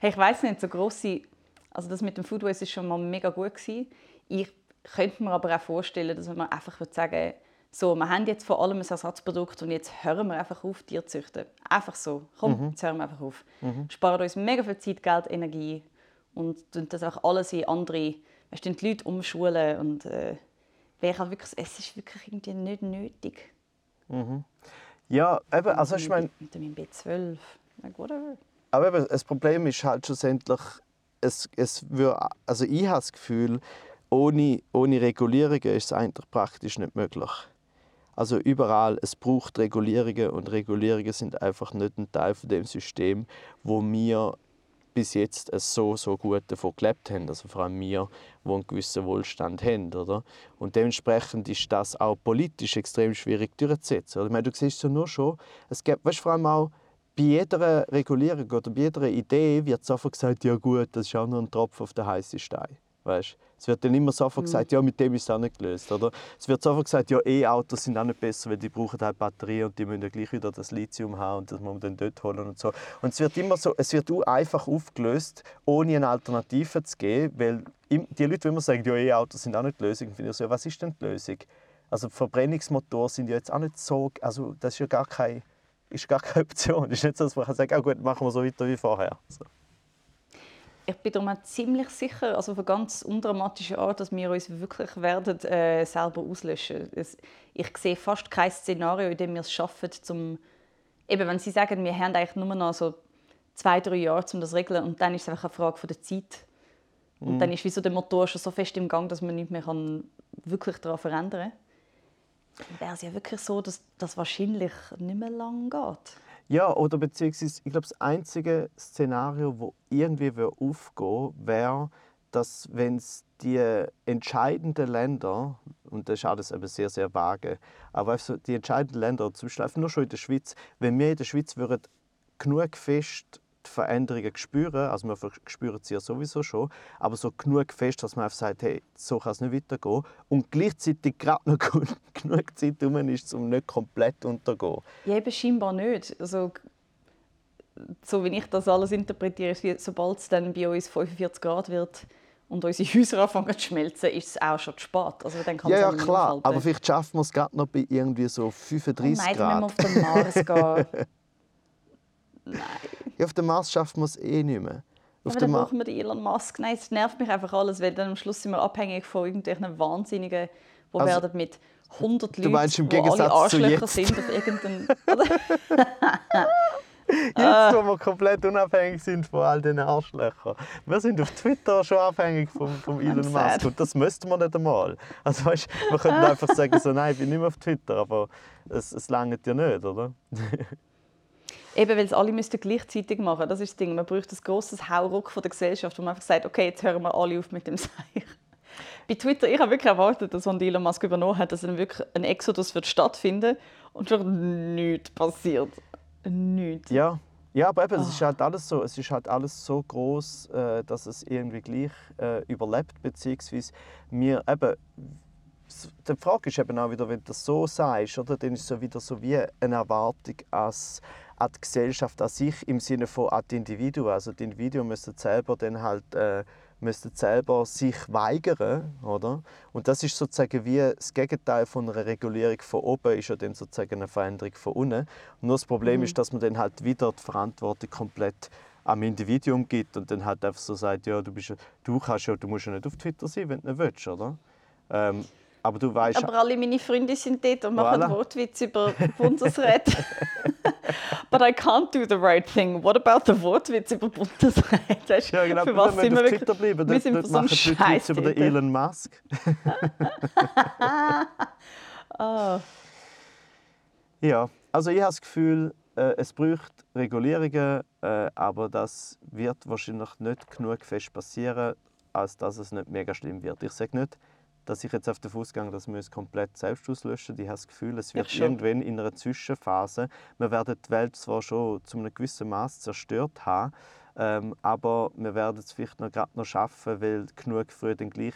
hey, ich weiß nicht, so grosse, also das mit dem Food Waste ist schon mal mega gut gewesen. Ich könnte mir aber auch vorstellen, dass man einfach würde sagen, so, wir haben jetzt vor allem ein Ersatzprodukt und jetzt hören wir einfach auf, Tiere zu züchten. Einfach so. Komm, jetzt hören wir einfach auf. Sparen uns mega viel Zeit, Geld, Energie und das auch alles in andere, weißt, du, die Leute umschulen und äh, halt wirklich, es ist wirklich irgendwie nicht nötig. Ja, eben, also ich meine, Mit dem B12, like whatever. Aber eben, das Problem ist halt schlussendlich, es, es wür, also ich habe das Gefühl, ohne, ohne Regulierungen ist es eigentlich praktisch nicht möglich. Also überall, es braucht Regulierungen und Regulierungen sind einfach nicht ein Teil von dem System, wo wir bis jetzt so, so gut davon gelebt haben. Also vor allem wir, die einen gewissen Wohlstand haben. Oder? Und dementsprechend ist das auch politisch extrem schwierig durchzusetzen. Oder? Ich meine, du siehst es ja nur schon, es gibt weißt, vor allem auch bei jeder Regulierung oder bei jeder Idee wird sofort gesagt, ja gut, das ist auch nur ein Tropfen auf den heißen Stein. Weißt? Es wird dann immer sofort gesagt, ja, mit dem ist es auch nicht gelöst. Oder? Es wird sofort gesagt, ja, E-Autos sind auch nicht besser, weil die brauchen halt Batterien und die müssen ja gleich wieder das Lithium haben und das muss man dann dort holen und so. Und es wird immer so, es wird auch einfach aufgelöst, ohne eine Alternative zu geben, weil die Leute, die immer sagen, ja, E-Autos sind auch nicht die Lösung, finde ich so, ja, was ist denn die Lösung? Also Verbrennungsmotoren sind ja jetzt auch nicht so, also das ist ja gar keine, ist gar keine (laughs) Option. Es ist nicht so, dass man kann sagen, ah, gut, machen wir so weiter wie vorher. So. Ich bin darum auch ziemlich sicher, also auf eine ganz undramatische Art, dass wir uns wirklich werden, äh, selber auslöschen. Es, ich sehe fast kein Szenario, in dem wir es schaffen, zum, eben wenn Sie sagen, wir haben eigentlich nur noch so zwei, drei Jahre, um das zu regeln und dann ist es einfach eine Frage von der Zeit. Und dann ist wie so der Motor schon so fest im Gang, dass man nicht mehr kann wirklich daran verändern kann. Dann wäre es ja wirklich so, dass das wahrscheinlich nicht mehr lang geht. Ja, oder beziehungsweise, ich glaube, das einzige Szenario, wo irgendwie aufgehen wäre, dass wenn es die entscheidenden Länder, und das ist alles eben sehr, sehr vage, aber also die entscheidenden Länder, zum Beispiel nur schon in der Schweiz, wenn wir in der Schweiz würden genug fest die Veränderungen spüren, also wir spüren sie ja sowieso schon, aber so genug fest, dass man einfach sagt, hey, so kann es nicht weitergehen und gleichzeitig gerade noch (laughs) genug Zeit herum ist, um nicht komplett unterzugehen. Ja, eben scheinbar nicht. Also, so wie ich das alles interpretiere, ist, sobald es dann bei uns 45 Grad wird und unsere Häuser anfangen zu schmelzen, ist es auch schon zu spät. Also, dann kann Ja, ja, klar. aufhalten. Aber vielleicht schaffen wir es gerade noch bei irgendwie so oh 35 nein, dann müssen wir Grad. auf den Mars gehen. (laughs) Ja, auf dem Mars schaffen wir es eh nicht mehr. Auf Aber dann brauchen wir den Elon Musk. Nein, es nervt mich einfach alles, weil dann am Schluss sind wir abhängig von irgendwelchen Wahnsinnigen, die Also, werden mit 100 Leuten, meinst im die alle Arschlöcher sind, auf irgendeinen... (laughs) Jetzt, wo wir komplett unabhängig sind von all diesen Arschlöchern. Wir sind auf Twitter schon abhängig vom, vom Elon. Musk und das müssten wir nicht einmal. Also weißt, wir könnten einfach sagen, so, nein, ich bin nicht mehr auf Twitter, aber es, es langt ja nicht, oder? (laughs) Eben, weil es alle müssten gleichzeitig machen. Das ist das Ding. Man braucht ein grosses Hauruck von der Gesellschaft, wo man einfach sagt, okay, jetzt hören wir alle auf mit dem (laughs) Seich. Bei Twitter, ich habe wirklich erwartet, dass, als Elon Musk übernommen hat, dass dann wirklich ein Exodus wird stattfinden und schon nichts passiert. Nichts. Ja, ja aber eben, es Ah. ist halt alles so, es ist halt alles so groß, äh, dass es irgendwie gleich äh, überlebt, beziehungsweise wir eben die Frage ist eben auch wieder, wenn du das so sagst, oder, dann ist es so wieder so wie eine Erwartung als, an die Gesellschaft an sich im Sinne von an die Individuen. Also die Individuen müssen selber dann halt äh, müssen selber sich weigern, oder? Und das ist sozusagen wie das Gegenteil von einer Regulierung von oben, ist ja dann sozusagen eine Veränderung von unten. Nur das Problem ist, dass man dann halt wieder die Verantwortung komplett am Individuum gibt und dann halt einfach so sagt, ja, du, bist, du, kannst ja, du musst ja nicht auf Twitter sein, wenn du nicht willst, oder? Ähm, aber du weißt. Aber alle meine Freunde sind dort und machen voilà. Wortwitz über Bundesrat. (laughs) But I can't do the right thing. What about the Wortwitz über Bundesrat? Weißt, ja, genau. Für was sind wir wirklich? Bleiben, wir sind machen so Witz über den Elon Musk. oh. (laughs) Ja, also ich habe das Gefühl, äh, es braucht Regulierungen, äh, aber das wird wahrscheinlich nicht genug fest passieren, als dass es nicht mega schlimm wird. Ich sage nicht, dass ich jetzt auf den Fuß gehe, dass wir es komplett selbst auslöschen. Ich habe das Gefühl, es wird irgendwann in einer Zwischenphase. Wir werden die Welt zwar schon zu einem gewissen Maß zerstört haben, ähm, aber wir werden es vielleicht noch gerade noch schaffen, weil genug früh dann gleich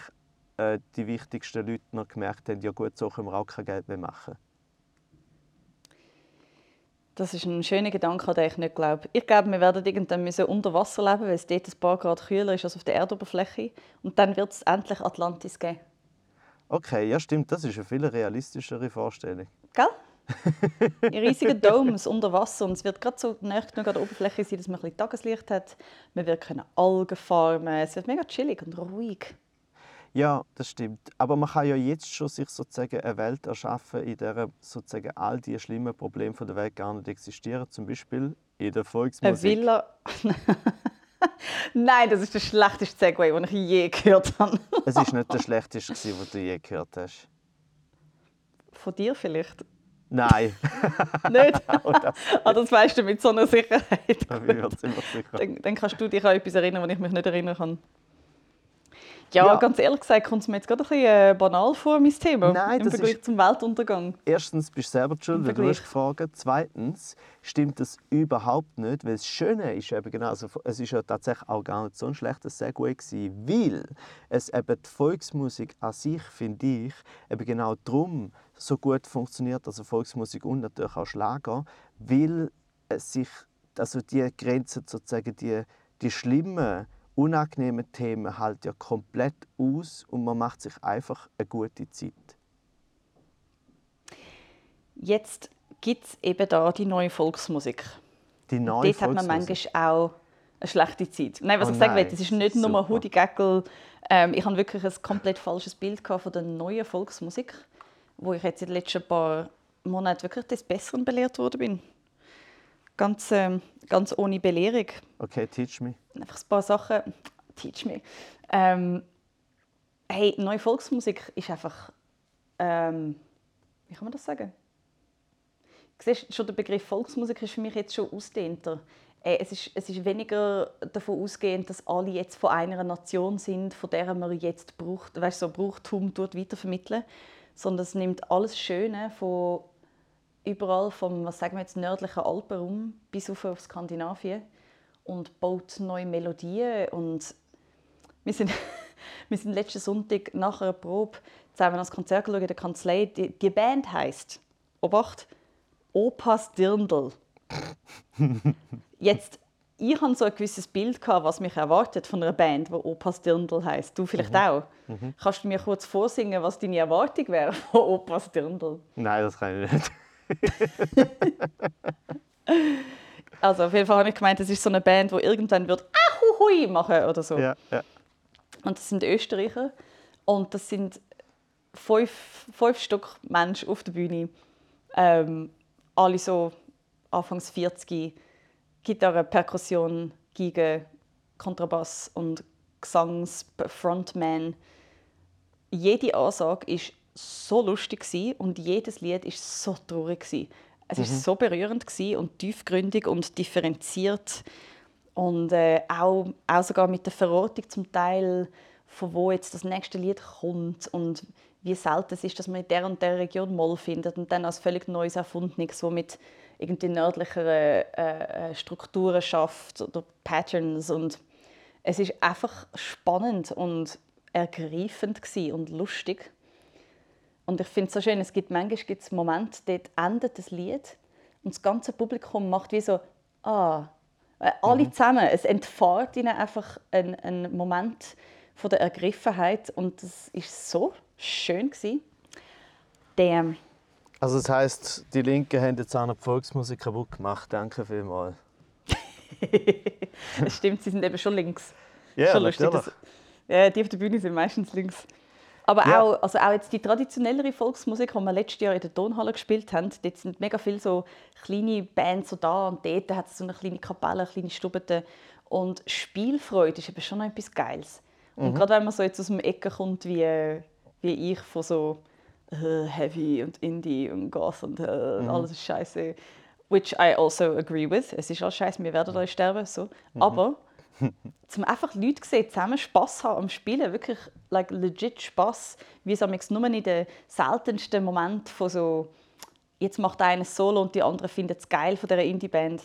äh, die wichtigsten Leute noch gemerkt haben, ja gut, so können wir auch kein Geld mehr machen. Das ist ein schöner Gedanke, an den ich nicht glaube. Ich glaube, wir werden irgendwann müssen unter Wasser leben, weil es dort ein paar Grad kühler ist als auf der Erdoberfläche. Und dann wird es endlich Atlantis geben. Okay, ja stimmt, das ist eine viel realistischere Vorstellung. Gell? (laughs) Ein riesiger Dome unter Wasser und es wird gerade so nah genug an der Oberfläche sein, dass man ein bisschen Tageslicht hat. Man wird Algen farmen. Es wird mega chillig und ruhig. Ja, das stimmt. Aber man kann ja jetzt schon sich sozusagen eine Welt erschaffen, in der sozusagen all die schlimmen Probleme der Welt gar nicht existieren. Zum Beispiel in der Volksmusik. Eine Villa. (laughs) Nein, das ist der schlechteste Segway, den ich je gehört habe. es ist nicht der schlechteste, den du je gehört hast. Von dir vielleicht? Nein. (laughs) nicht? (laughs) das, ah, das weißt du mit so einer Sicherheit. Dann, dann kannst du dich an etwas erinnern, was ich mich nicht erinnern kann. Ja, ja, ganz ehrlich gesagt kommt es mir jetzt gerade ein bisschen äh, banal vor, mein Thema. Nein, Im Vergleich zum Weltuntergang. Erstens bist du selber schuld, weil du hast gefragt. Zweitens stimmt das überhaupt nicht, weil das Schöne ist eben genau, also es ist ja tatsächlich auch gar nicht so ein schlechtes Segway gewesen, weil es eben die Volksmusik an sich, finde ich, eben genau darum so gut funktioniert, also Volksmusik und natürlich auch Schlager, weil es sich, also die Grenzen sozusagen, die, die schlimmen unangenehmen Themen halt ja komplett aus und man macht sich einfach eine gute Zeit. Jetzt gibt es eben da die neue Volksmusik. Die neue Dort hat man manchmal auch eine schlechte Zeit. Nein, was oh ich sagen will, das ist nicht Super. nur Hudi-Geckel. Ähm, ich habe wirklich ein komplett falsches Bild von der neuen Volksmusik, wo ich jetzt in den letzten paar Monaten wirklich des Besseren belehrt worden bin. Ganz, ähm, ganz ohne Belehrung. Okay, teach me. Einfach ein paar Sachen. (laughs) Teach me. Ähm, hey, neue Volksmusik ist einfach. Ähm, wie kann man das sagen? Siehst, schon der Begriff Volksmusik ist für mich jetzt schon ausdehnter. Äh, es ist, es ist weniger davon ausgehend, dass alle jetzt von einer Nation sind, von der man jetzt braucht, weißt, so Brauchtum weitervermitteln, sondern es nimmt alles Schöne von überall vom was sagen wir jetzt, nördlichen Alpenraum bis auf Skandinavien und baut neue Melodien. Und wir sind, (laughs) wir sind letzten Sonntag nach einer Probe zusammen das Konzert geschaut in der Kanzlei. Die, die Band heisst, Obacht, Opas Dirndl. Jetzt, ich hatte so ein gewisses Bild, was mich erwartet von einer Band, die Opas Dirndl heisst. Du vielleicht mhm. auch. Mhm. Kannst du mir kurz vorsingen, was deine Erwartung wäre (laughs) von Opas Dirndl? Nein, das kann ich nicht. (laughs) also auf jeden Fall habe ich gemeint, es ist so eine Band, die irgendwann wird Ahuhui machen oder so. Ja, ja. Und das sind Österreicher und das sind fünf, fünf Stück Menschen auf der Bühne. Ähm, alle so anfangs 40 Gitarre, Perkussion, Geige, Kontrabass und Gesangsfrontman. Jede Ansage ist so lustig und jedes Lied ist so traurig Es war mhm. so berührend und tiefgründig und differenziert und äh, auch, auch sogar mit der Verrotung zum Teil von wo jetzt das nächste Lied kommt und wie selten es ist, dass man in der und der Region Moll findet und dann als völlig neues Erfundenes, so mit irgendwie nördlicheren äh, äh, Strukturen schafft oder Patterns und es ist einfach spannend und ergreifend und lustig und ich finde es so schön, es gibt manchmal gibt's Momente, dort endet das Lied und das ganze Publikum macht wie so «Ah». Alle mhm. zusammen, es entfahrt ihnen einfach ein, ein Moment von der Ergriffenheit und das ist so schön gewesen. Der, also das heißt, die Linken haben jetzt auch noch die Volksmusik kaputt gemacht. Danke vielmals. (laughs) Es stimmt, sie sind eben schon links. Ja, schon lustig. Ja, die auf der Bühne sind meistens links. Aber Ja. auch, also auch jetzt die traditionellere Volksmusik, die wir letztes Jahr in der Tonhalle gespielt haben, dort sind mega viele so kleine Bands so da und dort hat es so eine kleine Kapelle, eine kleine Stube. Und Spielfreude ist eben schon noch etwas Geiles. Und gerade wenn man so jetzt aus dem Ecke kommt, wie, wie ich, von so äh, Heavy und Indie und Goth und äh, alles ist scheiße. Which I also agree with. Es ist alles scheiße, wir werden alle sterben. So. Aber zum einfach Leute sehen, zusammen Spass haben am Spielen, wirklich like, legit Spass, wie es amigs nur in den seltensten Momenten von so jetzt macht einer ein Solo und die anderen finden es geil von dieser Indie-Band.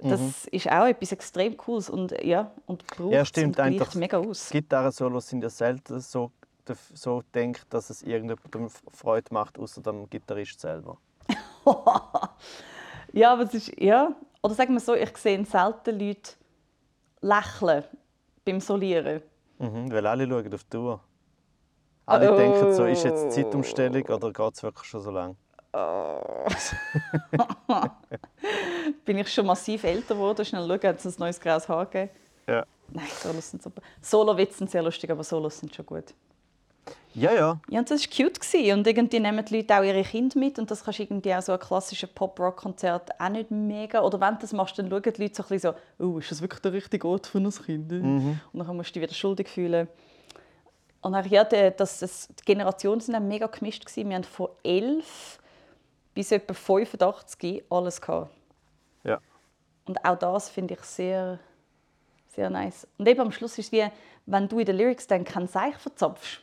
Das ist auch etwas extrem Cooles und ja, und braucht Ja, stimmt, und einfach mega aus. Gitarren-Solos sind ja selten so, so denkt, dass es irgendjemandem Freude macht, außer dem Gitarrist selber. (laughs) Ja, aber es ist, ja, oder sagen wir so, ich sehe selten Leute lächeln beim Solieren. Mhm, weil alle schauen auf die Uhr. Alle Oh. denken so, ist jetzt Zeitumstellung oder geht es wirklich schon so lange? (laughs) Bin ich schon massiv älter geworden, schnell schauen, hat es ein neues graues Haar gegeben. Ja. Nein, Solos sind super. Solo-Witze sind sehr lustig, aber Solos sind schon gut. Ja, ja. Ja, und das war cute. Gewesen. Und irgendwie nehmen die Leute auch ihre Kinder mit. Und das kannst du irgendwie auch so ein klassisches Pop-Rock-Konzert auch nicht mega. Oder wenn du das machst, dann schauen die Leute so ein bisschen so, oh, ist das wirklich der richtige Ort für ein Kind? Und dann musst du dich wieder schuldig fühlen. Und dann, ja, die, das, das, die Generationen sind dann mega gemischt. Gewesen. Wir haben von 11 bis etwa 85 alles gehabt. ja. Und auch das finde ich sehr, sehr nice. Und eben am Schluss ist es wie, wenn du in den Lyrics dann kein Seich verzapfst,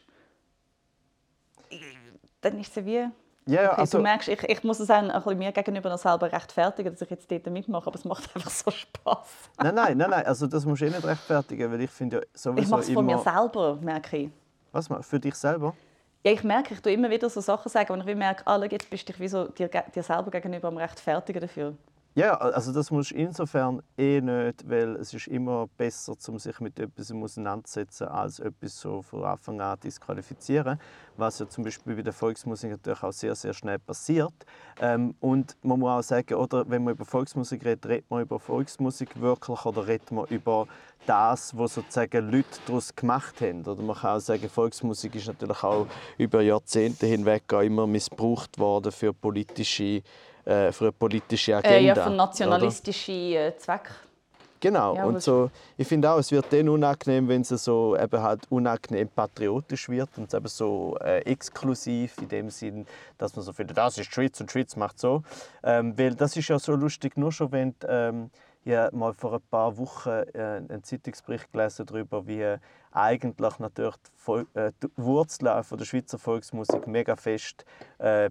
dann ist es wie... Ja, ja, Okay, also, du merkst, ich, ich muss es auch ein bisschen mir gegenüber noch selber rechtfertigen, dass ich jetzt dort mitmache, aber es macht (laughs) einfach so Spaß. nein, nein, nein, nein, also das musst du eh nicht rechtfertigen, weil ich finde ja sowieso Ich mache es von immer... mir selber, merke ich. Was, für dich selber? Ja, ich merke, ich tue immer wieder so Sachen sagen, und ich merke, ah, schau, jetzt bist du dich wie so dir, dir selber gegenüber am rechtfertigen dafür. Ja, also das musst du insofern eh nicht, weil es ist immer besser, um sich mit etwas auseinanderzusetzen, als etwas so von Anfang an disqualifizieren, was ja zum Beispiel bei der Volksmusik natürlich auch sehr, sehr schnell passiert. Ähm, und man muss auch sagen, oder wenn man über Volksmusik redet, redet man über Volksmusik wirklich oder redet man über das, was sozusagen Leute daraus gemacht haben. Oder man kann auch sagen, Volksmusik ist natürlich auch über Jahrzehnte hinweg auch immer missbraucht worden für politische äh, für eine politische Agenda. Äh, ja, für oder? nationalistische äh, Zwecke. Genau. Ja, und so, ich finde auch, es wird dann unangenehm, wenn es so eben halt unangenehm patriotisch wird und es eben so äh, exklusiv in dem Sinn, dass man so findet, das ist Schweiz und Schweiz macht so. Ähm, weil das ist ja so lustig, nur schon wenn ähm, ich mal vor ein paar Wochen äh, einen Zeitungsbericht gelesen darüber, wie eigentlich natürlich die, äh, die Wurzeln von der Schweizer Volksmusik mega fest äh,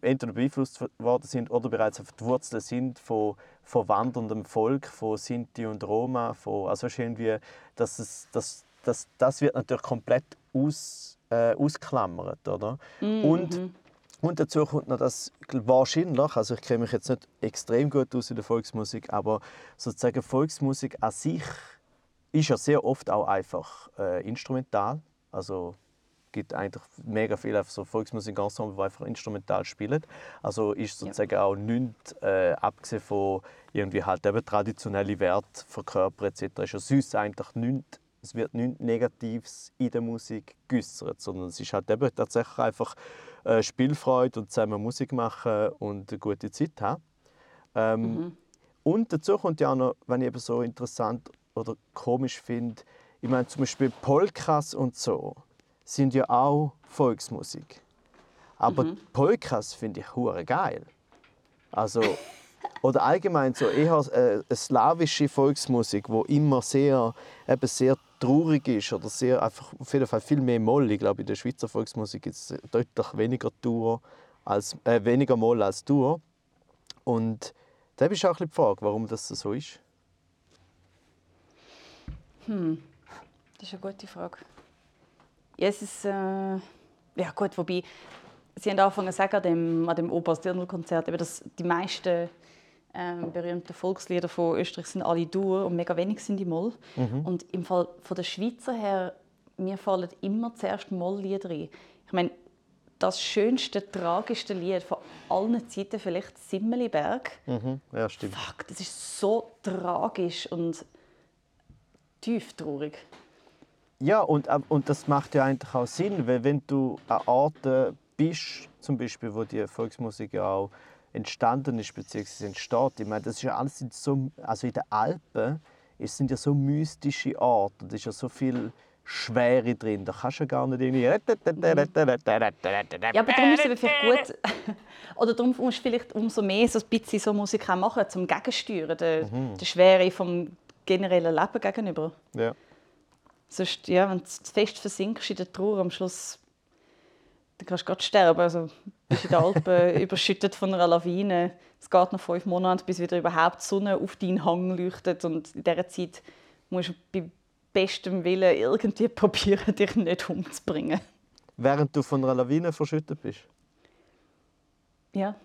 entweder beeinflusst worden sind oder bereits auf die Wurzeln sind von, von wanderndem Volk, von Sinti und Roma, von, also irgendwie, dass es, das, das, das wird natürlich komplett aus, äh, ausklammert, oder? Und und dazu kommt noch das wahrscheinlich, also ich kenne mich jetzt nicht extrem gut aus in der Volksmusik, aber sozusagen Volksmusik an sich ist ja sehr oft auch einfach äh, instrumental. Also es gibt eigentlich mega viele so Volksmusikensemble, die einfach instrumental spielen. Also ist sozusagen auch nichts, äh, abgesehen von irgendwie halt eben traditionelle Werte verkörpert etc., ist ja sonst eigentlich nichts es wird nichts Negatives in der Musik geäußert, sondern es ist halt eben tatsächlich einfach äh, Spielfreude und zusammen Musik machen und eine gute Zeit haben. Ähm, Und dazu kommt ja auch noch, wenn ich eben so interessant oder komisch finde, ich meine zum Beispiel Polkas und so sind ja auch Volksmusik. Aber Polkas finde ich hure geil. Also oder allgemein so eher äh, eine slawische Volksmusik, wo immer sehr eben sehr traurig ist oder sehr einfach auf jeden Fall viel mehr Moll. Ich glaube in der Schweizer Volksmusik gibt es deutlich weniger Dur als äh, weniger Moll als Dur. Und da ist auch ein bisschen die Frage, warum das so ist. Das ist eine gute Frage. Ja, es ist. Äh, ja, gut, wobei. Sie haben angefangen zu sagen, an dem, an dem Oberst-Dirndl-Konzert, dass die meisten ähm, berühmten Volkslieder von Österreich sind alle Dur und mega wenig sind die Moll. Und im Fall von der Schweizer her, mir fallen immer zuerst Molllieder ein. Ich meine, das schönste, tragischste Lied von allen Zeiten vielleicht Simmeliberg. Mhm. Ja, stimmt. Fuck, das ist so tragisch und tief traurig. Ja, und, äh, und das macht ja eigentlich auch Sinn, weil wenn du an Orten bist, zum Beispiel, wo die Volksmusik ja auch entstanden ist bzw. entsteht, ich meine, das ist ja alles in so, also in den Alpen, es sind ja so mystische Orte, da ist ja so viel Schwere drin, da kannst du ja gar nicht irgendwie... Ja, aber darum ist es vielleicht gut, (laughs) oder darum musst du vielleicht umso mehr so ein bisschen so Musik auch machen, zum Gegensteuern, der, der Schwere vom generellen Leben gegenüber. Ja. Sonst, ja, wenn du zu fest versinkst in der Trauer, am Schluss dann kannst du gerade sterben. Also, du bist in den Alpen (laughs) überschüttet von einer Lawine. Es geht noch fünf Monate, bis wieder überhaupt die Sonne auf deinen Hang leuchtet. Und in dieser Zeit musst du bei bestem Willen irgendwie (laughs) probieren, dich nicht umzubringen. Während du von einer Lawine verschüttet bist? Ja.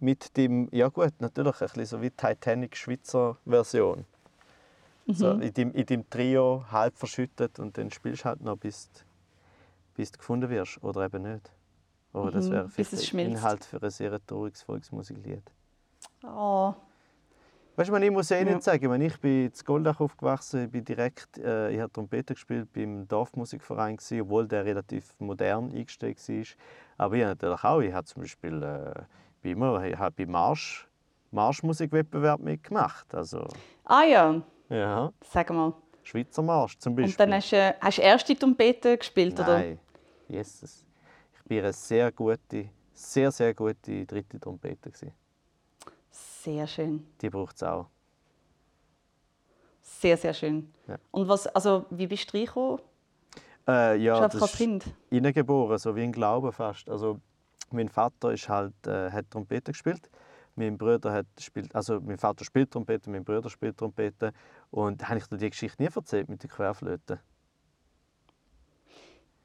Mit dem, ja gut, natürlich ein bisschen so wie Titanic Schweizer Version. So, in, dem, in dem Trio halb verschüttet und dann spielst du halt noch, bis, du- bis du gefunden wirst. Oder eben nicht. Das Mhm, wäre bis vielleicht der. Inhalt für ein sehr trauriges Volksmusiklied. Oh. Weißt du, ich muss eh Ja. nicht sagen, ich, meine, ich bin in Goldach aufgewachsen, ich bin direkt, äh, ich habe Trompete gespielt beim Dorfmusikverein, gewesen, obwohl der relativ modern eingestellt war. Aber ich habe natürlich auch, ich habe zum Beispiel äh, bin immer, ich habe beim Marsch, Marschmusikwettbewerb mitgemacht. Also, Ah ja, ja, sag mal. Schweizer Marsch zum Beispiel. Und dann hast du, hast du erste Trompete gespielt, oder? Nein, Jesus. Ich bin eine sehr gute, sehr, sehr gute dritte Trompete. Gewesen. Sehr schön. Die braucht es auch. Sehr, sehr schön. Ja. Und was, also, wie bist du reingekommen? Äh, ja, das ist- Kind? reingeboren, so wie ein Glaube fast. Also mein Vater ist halt, äh, hat Trompete gespielt. Mein Bruder hat spielt, also mein Vater spielt Trompete, mein Bruder spielt Trompete. Und habe ich dir die Geschichte nie erzählt mit der Querflöte?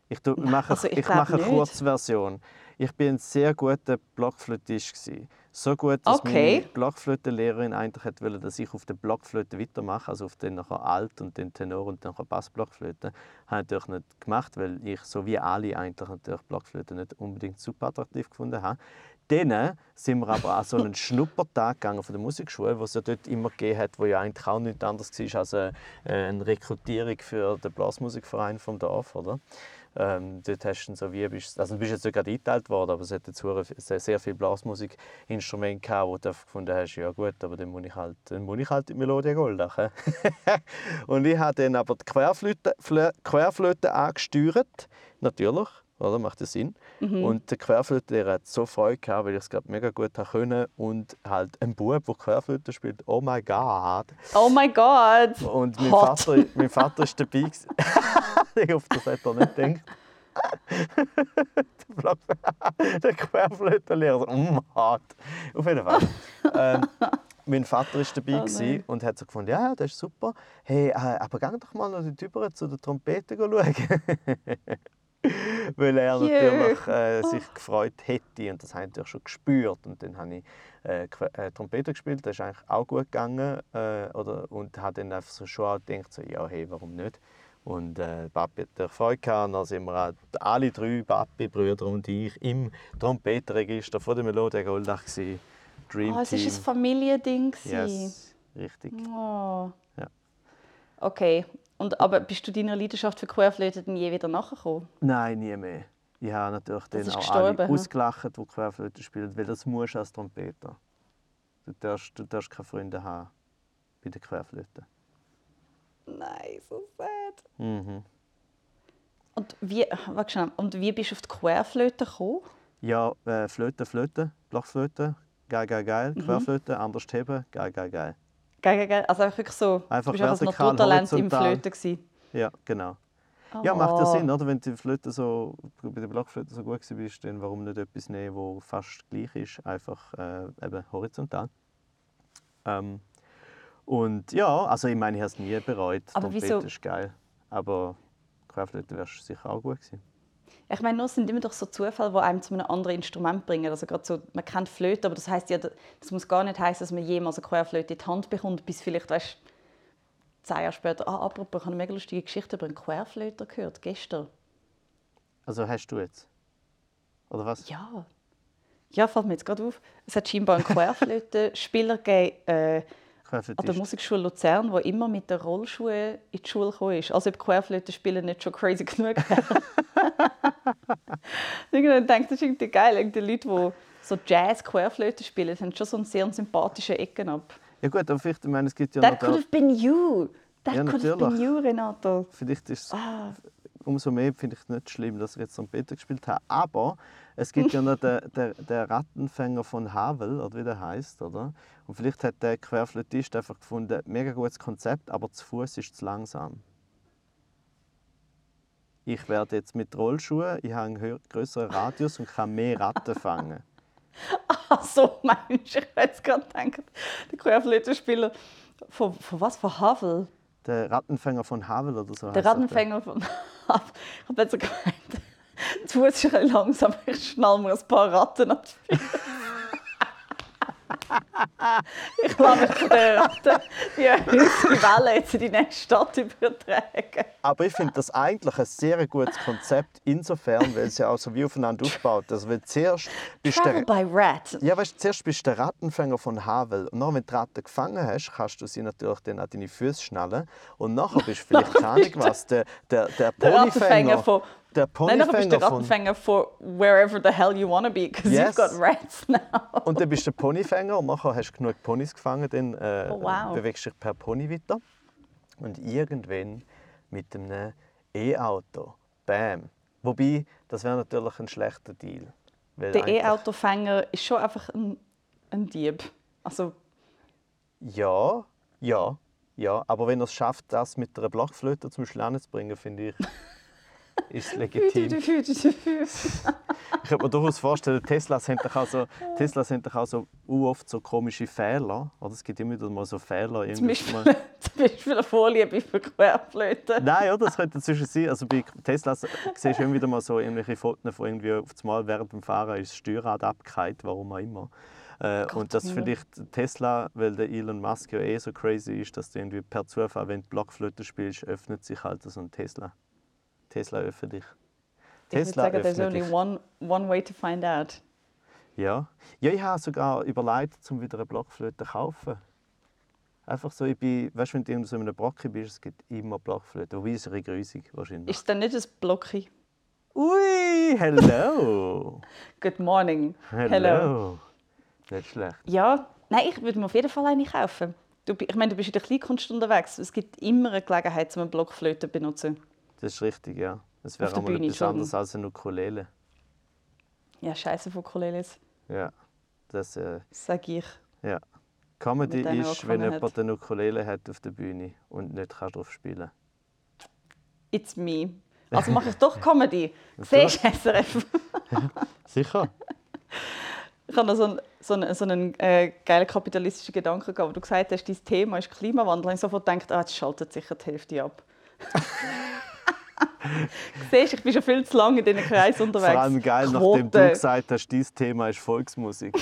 Ich, tu, mache, also ich ich mache eine. Kurzversion. Ich bin ein sehr guter Blockflötist. Gewesen. So gut, dass Okay. meine Blockflötenlehrerin eigentlich hat wollte, dass ich auf der Blockflöte weitermache, also auf den nachher Alt und den Tenor und dann Bassblockflöte. Habe ich natürlich nicht gemacht, weil ich so wie alle eigentlich natürlich Blockflöte nicht unbedingt super attraktiv gefunden habe. Dann sind wir aber an so einen Schnuppertag gegangen von der Musikschule, wo es ja dort immer gegeben hat, wo ja eigentlich auch nichts anderes war als eine, äh, eine Rekrutierung für den Blasmusikverein vom Dorf, oder? Ähm, dort hast du so wie, bist, also du bist jetzt nicht eingeteilt worden, aber es hat hure- sehr, sehr viele Blasmusikinstrumente gehabt, wo du gefunden hast, ja gut, aber dann muss ich halt, dann muss ich halt die Melodie Goldach. (laughs) und ich habe dann aber die Querflöte, Flö- Querflöte angesteuert, natürlich, oder? Macht ja Sinn. Und der Querflötelehrer hat so Freude gehabt, weil ich es gerade mega gut können und halt ein Bub, der Querflöte spielt, oh my God. Oh mein Gott! Und mein Hot. Vater, mein Vater ist dabei. (laughs) ich hoffe, das hat er nicht gedacht. (laughs) Der Querflötenlehrer so, mm, hart. Auf jeden Fall. Ähm, mein Vater war dabei Oh und hat so gefunden, ja, das ist super. Hey, äh, aber geh doch mal noch dort rüber zu der Trompete schauen. (laughs) (laughs) Weil er natürlich äh, sich gefreut hätte und das habe ich natürlich schon gespürt. Und dann habe ich äh, äh, Trompete gespielt, das ist eigentlich auch gut gegangen. Äh, oder, und habe dann einfach so schon auch gedacht, so, ja, hey, warum nicht? Und äh, Papi hat natürlich Freude gehabt. Und dann sind wir alle drei, Papi, Brüder und ich, im Trompetenregister von der Melodie Goldach. Dream Oh, es war ein Familiending. Yes, richtig. Oh. Ja. Okay. Und, aber bist du deiner Leidenschaft für Querflöte dann je wieder nachgekommen? Nein, nie mehr. Ich habe natürlich dann ist auch alle ausgelacht, die Querflöte spielen, weil das musst du als Trompeter. Du darfst, du darfst keine Freunde haben bei der Querflöte. Nein, so sad. Mhm. Und wie, warte schnell, und wie bist du auf die Querflöte gekommen? Ja, äh, Flöte, Flöte, Blockflöte, geil, geil, geil. Mhm. Querflöte, anders heben, geil, geil, geil. Geil, geil. Also einfach wirklich so, Einfach du bist einfach Naturtalent im horizontal. Flöten gewesen. Ja, genau. Ja, macht ja Oh. Sinn, oder? Wenn die Flöte so, bei der Blockflöte so gut bist, dann warum nicht etwas nehmen, wo fast gleich ist, einfach äh, eben horizontal. Ähm, und ja, also ich meine, ich habe es nie bereut. Aber Trompete wieso- ist geil. Aber Querflöte wärst sicher auch gut gewesen. Ich meine, nur es sind immer doch so Zufälle, die einem zu einem anderen Instrument bringen. Also gerade so, man kennt Flöte, aber das heißt ja, das muss gar nicht heißen, dass man jemals eine Querflöte in die Hand bekommt, bis vielleicht, weißt, zehn Jahre später. Ah, apropos, ich habe eine mega lustige Geschichte über einen Querflöter gehört gestern. Also hast du jetzt? Oder was? Ja. Ja, fällt mir jetzt gerade auf. Es hat scheinbar einen Querflötenspieler (laughs) gegeben, äh, an der Querflötist. Musikschule Luzern, der immer mit den Rollschuhen in die Schule gekommen ist. Also ob Querflötenspielen nicht schon crazy genug. (laughs) (laughs) Irgendwann denkt das ist irgendwie geil. Irgendwie Die Leute, die so Jazz-Querflöte spielen, haben schon so einen sehr sympathischen Ecken ab. Ja gut, aber vielleicht, ich meine, es gibt ja That noch... could have been you. That Ja, could have been you, Renato. vielleicht ist es Ah, umso mehr finde ich es nicht schlimm, dass ich jetzt Trompete gespielt habe. Aber es gibt ja (laughs) noch den, der, der Rattenfänger von Havel, oder wie der heißt, oder? Und vielleicht hat der Querflötist einfach gefunden, mega gutes Konzept, aber zu Fuß ist zu langsam. Ich werde jetzt mit Rollschuhen, ich habe einen größeren Radius und kann mehr Ratten fangen. (laughs) ach so, meinst du? Ich hätte jetzt gerade gedacht, der Querflötenspieler von, von was? Von Havel? Der Rattenfänger von Havel oder so. Der Rattenfänger von (laughs) Havel. Ich habe jetzt so gemeint, der Fuß ist ein langsam, ich schnall mir ein paar Ratten an die Füße. (laughs) Ich lasse mich von der Ratte die Welle jetzt in die nächste Stadt übertragen. Aber ich finde das eigentlich ein sehr gutes Konzept, insofern, weil es ja auch so wie aufeinander aufbaut. Also, wenn zuerst bist du Travel der, by Rat. ja, weißt, zuerst bist du der Rattenfänger von Havel. Und dann, wenn du die Ratte gefangen hast, kannst du sie natürlich dann an deine Füße schnallen. Und nachher bist du (laughs) vielleicht, keine Ahnung was, der, der, der Der Rattenfänger Ponyfänger. von... Der Nein, nachher bist du Ponyfänger der. Rattenfänger von wherever the hell you wanna be, because Yes. you've got rats now. (laughs) Und dann bist du der Ponyfänger und nachher hast du genug Ponys gefangen, dann äh, Oh, wow. bewegst du dich per Pony weiter. Und irgendwann mit einem E-Auto, bam. Wobei, das wäre natürlich ein schlechter Deal. Der E-Autofänger ist schon einfach ein, ein Dieb. Also, Ja, ja, ja. Aber wenn er es schafft, das mit einer Blockflöte zum Beispiel anzubringen, finde ich, (laughs) ist legitim. Ich könnte mir durchaus vorstellen, Teslas haben doch auch so, Teslas haben doch auch so oft so komische Fehler. Oder es gibt immer wieder mal so Fehler. Zum Beispiel, (laughs) zum Beispiel eine Vorliebe für Querflöten. Nein, oder? das könnte dazwischen sein. Also bei Teslas siehst du immer wieder mal so irgendwelche Fotos von irgendwie auf einmal während dem Fahren ist das Steuerrad abgekehrt, warum auch immer. Äh, und das ja. vielleicht Tesla, weil der Elon Musk ja eh so crazy ist, dass du irgendwie per Zufall, wenn du Blockflöte spielst, öffnet sich halt so ein Tesla. Tesla öffnet dich. Ich würde Tesla sagen, there's öffnet only one, one way to find out. Ja. ja, ich habe sogar überlegt, um wieder eine Blockflöte zu kaufen. Einfach so, ich bin, weißt du, wenn du so in einem Brocken bist, es gibt immer Blockflöte. Wobei es ist grusig wahrscheinlich. Ist dann nicht ein Blocki? Ui, hello! (laughs) Good morning. hello! Hello. Nicht schlecht. Ja, nein, ich würde mir auf jeden Fall eine kaufen. Du, ich meine, du bist in der Kleinkunst unterwegs. Es gibt immer eine Gelegenheit, um eine Blockflöte zu benutzen. Das ist richtig, ja. Das wäre einmal Bühne etwas schon. anderes als eine Ukulele. Ja, scheiße von Kolelis, Ja. Das, äh, sage ich. ja. Comedy ist, wenn jemand eine Ukulele hat auf der Bühne und nicht kann drauf spielen It's me. Also mache ich doch Comedy. Siehst du, SRF? Sicher? Ich habe noch so einen, so einen, so einen äh, geilen kapitalistischen Gedanken gehabt, wo du gesagt hast, dein Thema ist Klimawandel. Und ich sofort gedacht, ah, jetzt schaltet sicher die Hälfte ab. (laughs) (laughs) Siehst ich bin schon viel zu lange in diesen Kreisen unterwegs. Vor allem geil, nachdem du Quote. gesagt hast, dein Thema ist Volksmusik.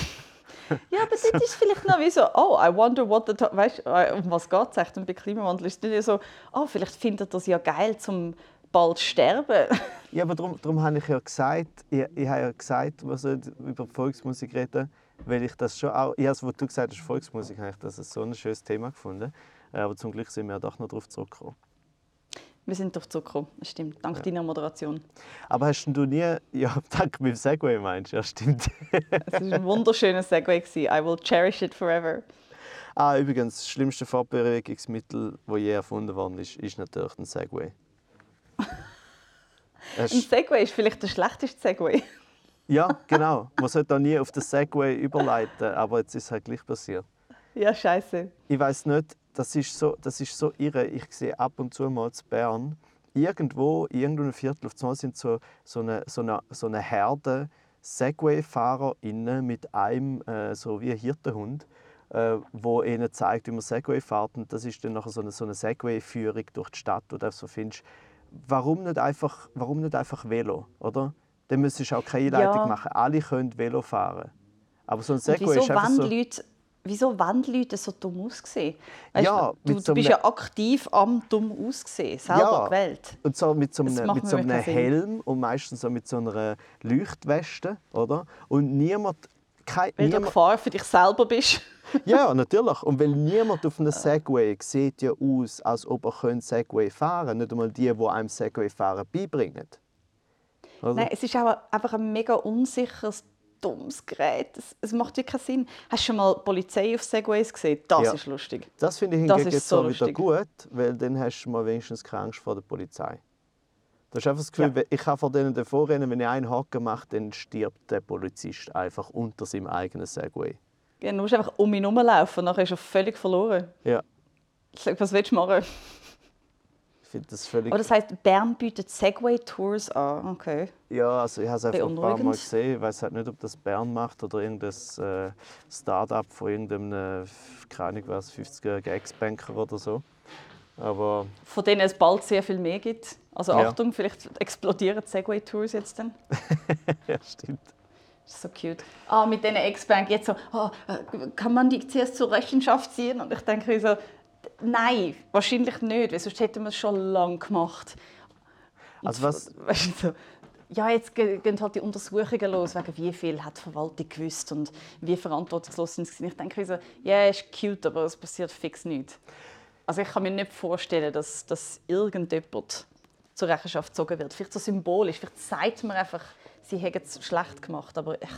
Ja, aber das ist vielleicht noch wie so, oh, I wonder what the... Weißt du, äh, um was geht es echt? Und bei Klimawandel ist es nicht so, oh, vielleicht findet das ja geil, zum bald sterben. Ja, aber darum, darum habe ich ja gesagt, ich, ich habe ja gesagt, wir sollen über Volksmusik reden, weil ich das schon auch, ja, also, was du gesagt hast, Volksmusik, habe ich das so ein schönes Thema gefunden. Äh, Aber zum Glück sind wir ja doch noch darauf zurückgekommen. Wir sind doch zurückgekommen, das stimmt, dank deiner Moderation. Aber hast du nie, ja, (laughs) dank meinem Segway meinst du, ja stimmt. Es war ein wunderschöner Segway. gewesen. I will cherish it forever. ah, übrigens, das schlimmste Fortbewegungsmittel, das je erfunden worden ist, ist natürlich ein Segway. (laughs) Ein Segway ist vielleicht der schlechteste Segway. (laughs) ja, genau. Man sollte auch nie auf den Segway überleiten, aber jetzt ist es halt gleich passiert. ja, scheiße. ich weiß nicht, das ist so, das ist so irre. Ich sehe ab und zu mal zu Bern, irgendwo, in irgendeinem Viertel, auf einmal sind so, so, eine, so, eine, so eine Herde Segway-FahrerInnen mit einem, äh, so wie ein Hirtenhund, äh, wo ihnen zeigt, wie man Segway fährt. Und das ist dann nachher so eine, so eine Segway-Führung durch die Stadt, wo du so findest, warum nicht einfach, warum nicht einfach Velo, oder? Dann müsstest du auch keine Einleitung Ja. machen. Alle können Velo fahren. Aber so ein Und Segway wieso ist einfach so... Leute wieso wollen Leute so dumm aussehen? Weißt, Ja, du, du so bist ja aktiv am dumm aussehen, selber gewählt. Und so mit so einem, mit so einem. Helm und meistens so mit so einer Leuchtweste, oder? Und niemand... Kein, Weil du niemand Gefahr für dich selber bist. (laughs) ja, (laughs) natürlich. Und weil niemand auf einem Segway sieht ja aus, als ob er Segway fahren könnte. Nicht einmal die, die einem Segway fahren beibringen. Oder? Nein, es ist auch einfach ein mega unsicheres, dummes Gerät. Es, macht wirklich keinen Sinn. Hast du schon mal Polizei auf Segways gesehen? Das Ja. ist lustig. Das finde ich hingegen jetzt so wieder gut, weil dann hast du mal wenigstens keine Angst vor der Polizei. Du hast einfach das Gefühl, Ja. ich kann vor denen davor rennen, wenn ich einen Haken mache, dann stirbt der Polizist einfach unter seinem eigenen Segway. Ja, du musst einfach um ihn herumlaufen und nachher ist er völlig verloren. Ja, was willst du machen? Finde das völlig... Aber das heisst, Bern bietet Segway-Tours an. Okay. Ja, also ich habe es einfach ein paar Mal gesehen. Ich weiß halt nicht, ob das Bern macht oder irgendein äh, Start-up von irgendeinem, äh, keine Ahnung was, 50-jährigen Ex-Banker oder so. Aber Von denen es bald sehr viel mehr gibt. Also Ja. Achtung, vielleicht explodieren die Segway-Tours jetzt dann. (laughs) ja, stimmt. Das ist so cute. Ah, mit diesen Ex-Bank jetzt so, äh, kann man die zuerst zur Rechenschaft ziehen? Und ich denke so, nein, wahrscheinlich nicht, weil sonst hätten wir es schon lange gemacht. Und Also was- (laughs) Weißt du, ja, jetzt ge- gehen halt die Untersuchungen los, wegen wie viel hat die Verwaltung gewusst und wie verantwortungslos sind sie. Ich denke so, ja, ist cute, aber es passiert fix nichts. Also ich kann mir nicht vorstellen, dass, dass irgendjemand zur Rechenschaft gezogen wird. Vielleicht so symbolisch, vielleicht sagt man einfach, sie hätten es schlecht gemacht, aber ich,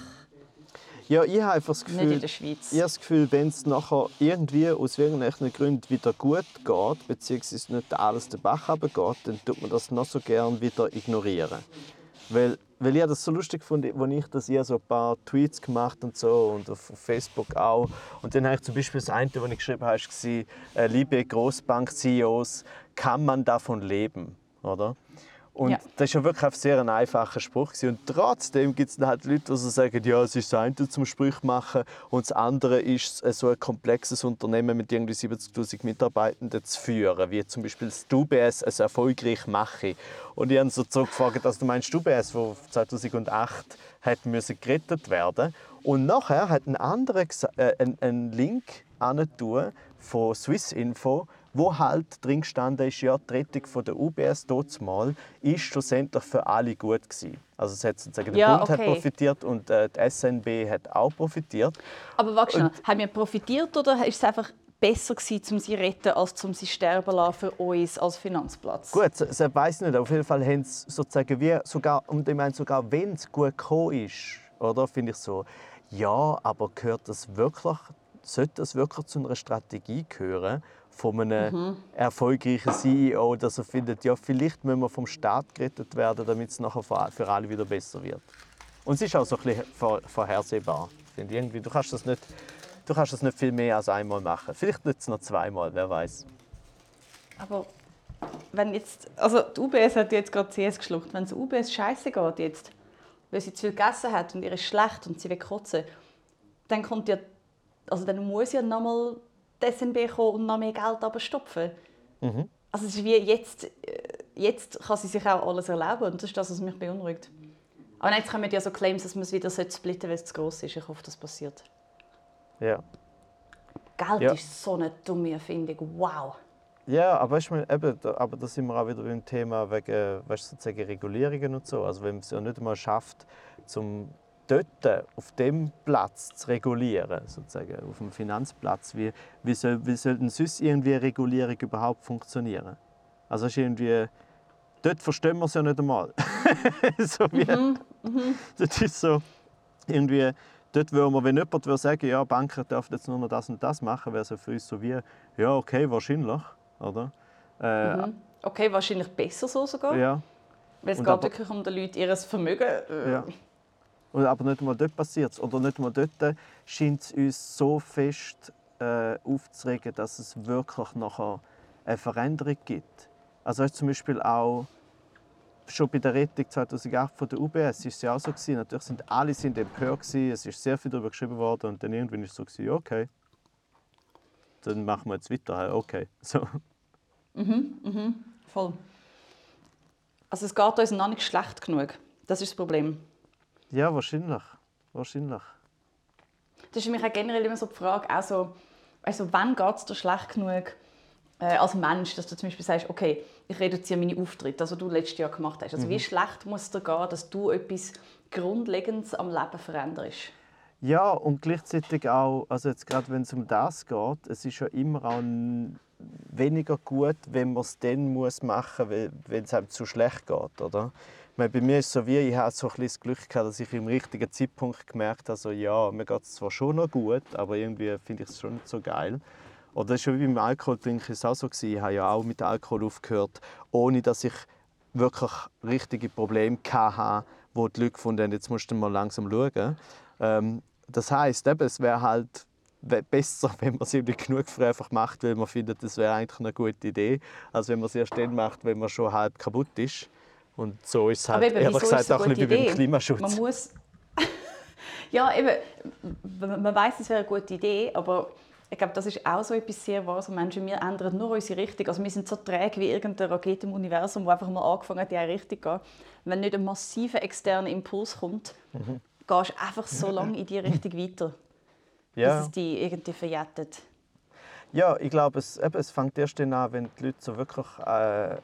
Ja, ich habe einfach das nicht Gefühl, in der Schweiz. ich habe das Gefühl, wenn es nachher irgendwie aus irgendwelchen Gründen wieder gut geht, beziehungsweise nicht alles den Bach runtergeht, dann tut man das noch so gern wieder ignorieren. Weil, weil ich das so lustig fand, als ich das ich so ein paar Tweets gemacht und so und auf Facebook auch. Und dann habe ich zum Beispiel das eine, das ich geschrieben habe, war, äh, liebe Großbank-CEOs, kann man davon leben? Oder? Und Ja. das ist ja wirklich ein sehr ein einfacher Spruch. gewesen. Und trotzdem gibt es halt Leute, die sagen, ja, es ist das eine zum Sprüch machen und das andere ist, äh, so ein komplexes Unternehmen mit irgendwie 70'000 Mitarbeitenden zu führen, wie zum Beispiel das UBS es erfolgreich mache. Und ich habe so zurückgefragt, dass du meinst, UBS, wo 2008 hat müssen gerettet werden und nachher hat ein anderer äh, einen, einen Link von Swissinfo, wo halt drin gestanden ist, ja, die Rettung von der UBS dort mal ist schlussendlich für alle gut gewesen. Also es hat sozusagen der Ja, Bund hat okay. profitiert und äh, die SNB hat auch profitiert. Aber warte schnell, haben wir profitiert oder ist es einfach besser gewesen, um sie zu retten, als um sie sterben zu lassen für uns als Finanzplatz? Gut, das weiß ich nicht. Auf jeden Fall haben sie sozusagen wie sogar, und ich meine sogar, wenn es gut gekommen ist, oder, finde ich so, ja, aber gehört das wirklich, sollte das wirklich zu einer Strategie gehören von einem erfolgreichen CEO, dass er findet, ja, vielleicht müssen wir vom Staat gerettet werden, damit es nachher für alle wieder besser wird. Und es ist auch so ein bisschen vor- vorhersehbar. Finde irgendwie, du kannst das nicht, du kannst das nicht viel mehr als einmal machen. Vielleicht nicht noch zweimal, wer weiß. Aber wenn jetzt, also die UBS hat jetzt gerade CS geschluckt, wenn es UBS scheiße geht jetzt, weil sie zu viel gegessen hat und ihr ist schlecht und sie will kotzen, dann kommt ja, also dann muss ja nochmal die SNB kommen und noch mehr Geld abstopfen. Also es ist wie jetzt, äh, jetzt kann sie sich auch alles erlauben und das ist das, was mich beunruhigt. Aber jetzt kommen ja so Claims, dass man es wieder splitten sollte, weil es zu gross ist. Ich hoffe, das passiert. Ja. Geld Ja. ist so eine dumme Erfindung. Wow. Ja, aber, weißt, du, eben, da, aber da sind wir auch wieder beim Thema wegen weißt, sozusagen Regulierungen und so. Also wenn man es ja nicht einmal schafft, zum dort auf dem Platz zu regulieren, sozusagen, auf dem Finanzplatz, wie, wie, soll, wie soll denn sonst irgendwie eine Regulierung überhaupt funktionieren? Also ist irgendwie, dort verstehen wir es ja nicht einmal. (laughs) so wie, Das ist so, irgendwie, dort würde man, wenn jemand würde sagen, ja, Banken dürfen jetzt nur noch das und das machen, wäre es ja für uns so wie, ja, okay, wahrscheinlich, oder? Äh, Okay, wahrscheinlich besser so sogar. Ja, Weil es geht aber- wirklich um den Leuten ihr Vermögen. Äh, ja. Aber nicht einmal dort passiert es. Oder nicht einmal dort scheint es uns so fest äh, aufzuregen, dass es wirklich nachher eine Veränderung gibt. Also zum Beispiel auch schon bei der Rettung 2008 von der UBS ist es ja auch so gewesen. Natürlich sind alle sind empört gewesen, es ist sehr viel darüber geschrieben worden und dann irgendwann ist es so gewesen, okay, dann machen wir jetzt weiter, okay. (laughs) So. Voll. Also es geht uns noch nicht schlecht genug. Das ist das Problem. Ja, wahrscheinlich, wahrscheinlich. Das ist mich auch generell immer so die Frage, also, also wann geht es dir schlecht genug äh, als Mensch, dass du zum Beispiel sagst, okay, ich reduziere meine Auftritte, also du letztes Jahr gemacht hast. Also mhm. wie schlecht muss es dir gehen, dass du etwas Grundlegendes am Leben veränderst? Ja, und gleichzeitig auch, also jetzt gerade wenn es um das geht, es ist ja immer auch weniger gut, wenn man es dann muss machen muss, wenn es einem zu schlecht geht, oder? Bei mir ist es so wie, ich habe so ein das Glück gehabt, dass ich im richtigen Zeitpunkt gemerkt habe, so, ja, mir geht es zwar schon noch gut, aber irgendwie finde ich es schon nicht so geil. Oder ist wie beim Alkohol trinken ist auch so gewesen. Ich habe ja auch mit Alkohol aufgehört, ohne dass ich wirklich richtige Probleme hatte, wo die Leute gefunden haben, jetzt musst du mal langsam schauen. Ähm, das heisst, eben, es wäre halt besser, (laughs) wenn man es irgendwie genug früh einfach macht, weil man findet, das wäre eigentlich eine gute Idee, als wenn man es erst dann macht, wenn man schon halb kaputt ist. Und so ist es halt, eben, ehrlich gesagt, auch ein bisschen wie beim Klimaschutz. Man muss (laughs) ja, eben, man weiß, es wäre eine gute Idee, aber ich glaube, das ist auch so etwas sehr wahres. Menschen, wir ändern nur unsere Richtung. Also wir sind so träge wie irgendeine Rakete im Universum, die einfach mal angefangen hat, in eine Richtung zu gehen. Wenn nicht ein massiver externer Impuls kommt, mhm. gehst du einfach so (laughs) lange in diese Richtung weiter, ja. bis es dich irgendwie verjettet. Ja, ich glaube, es, es fängt erst dann an, wenn die Leute so wirklich äh,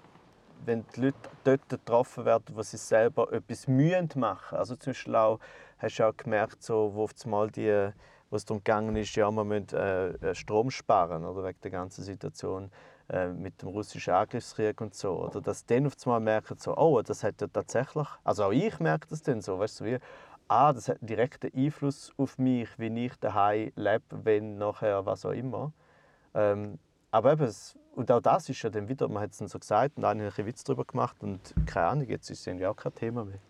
wenn die Leute dort getroffen werden, wo sie selber etwas mühen machen. Also zum Beispiel auch, hast du auch gemerkt, so, wo auf einmal die, wo es darum gegangen ist, ja, man müssen äh, äh, Strom sparen, oder wegen der ganzen Situation äh, mit dem russischen Angriffskrieg und so. Oder dass dann auf einmal merken, so, oh, das hat ja tatsächlich, also auch ich merke das dann so, weißt du, wie, ah, das hat einen direkten Einfluss auf mich, wie ich daheim lebe, wenn nachher was auch immer. Ähm, aber eben, und auch das ist ja dann wieder, man hat es dann so gesagt und einen ein Witz darüber gemacht und keine Ahnung, jetzt ist es irgendwie auch kein Thema mehr.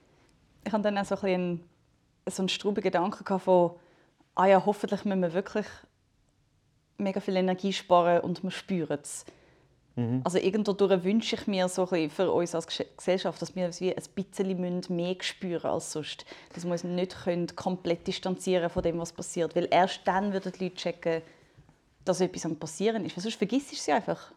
Ich hatte dann auch so ein bisschen so einen struben Gedanken von, ah ja, hoffentlich müssen wir wirklich mega viel Energie sparen und wir spüren es. Mhm. Also irgendwo wünsche ich mir so ein für uns als Gesellschaft, dass wir uns wie ein bisschen mehr spüren als sonst. Dass wir uns nicht komplett distanzieren von dem, was passiert. Weil erst dann würden die Leute checken, dass etwas am passieren ist. Weil sonst vergisst du sie einfach.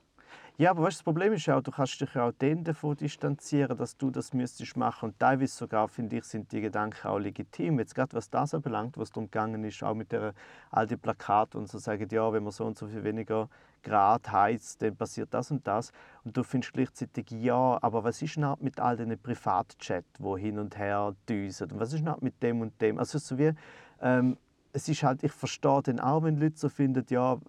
Ja, aber weißt, das Problem ist auch, du kannst dich auch dann davon distanzieren, dass du das müsstest machen. Und teilweise sogar, finde ich, sind die Gedanken auch legitim. Jetzt gerade was das anbelangt, was darum gegangen ist, auch mit der, all die Plakate und so sagen, ja, wenn man so und so viel weniger Grad heizt, dann passiert das und das. Und du findest gleichzeitig, ja, aber was ist denn mit all diesen Privatchat, wo hin und her düsen? Und was ist denn mit dem und dem? Also so wie, ähm, es ist halt, ich verstehe dann auch, wenn Leute so finden, ja,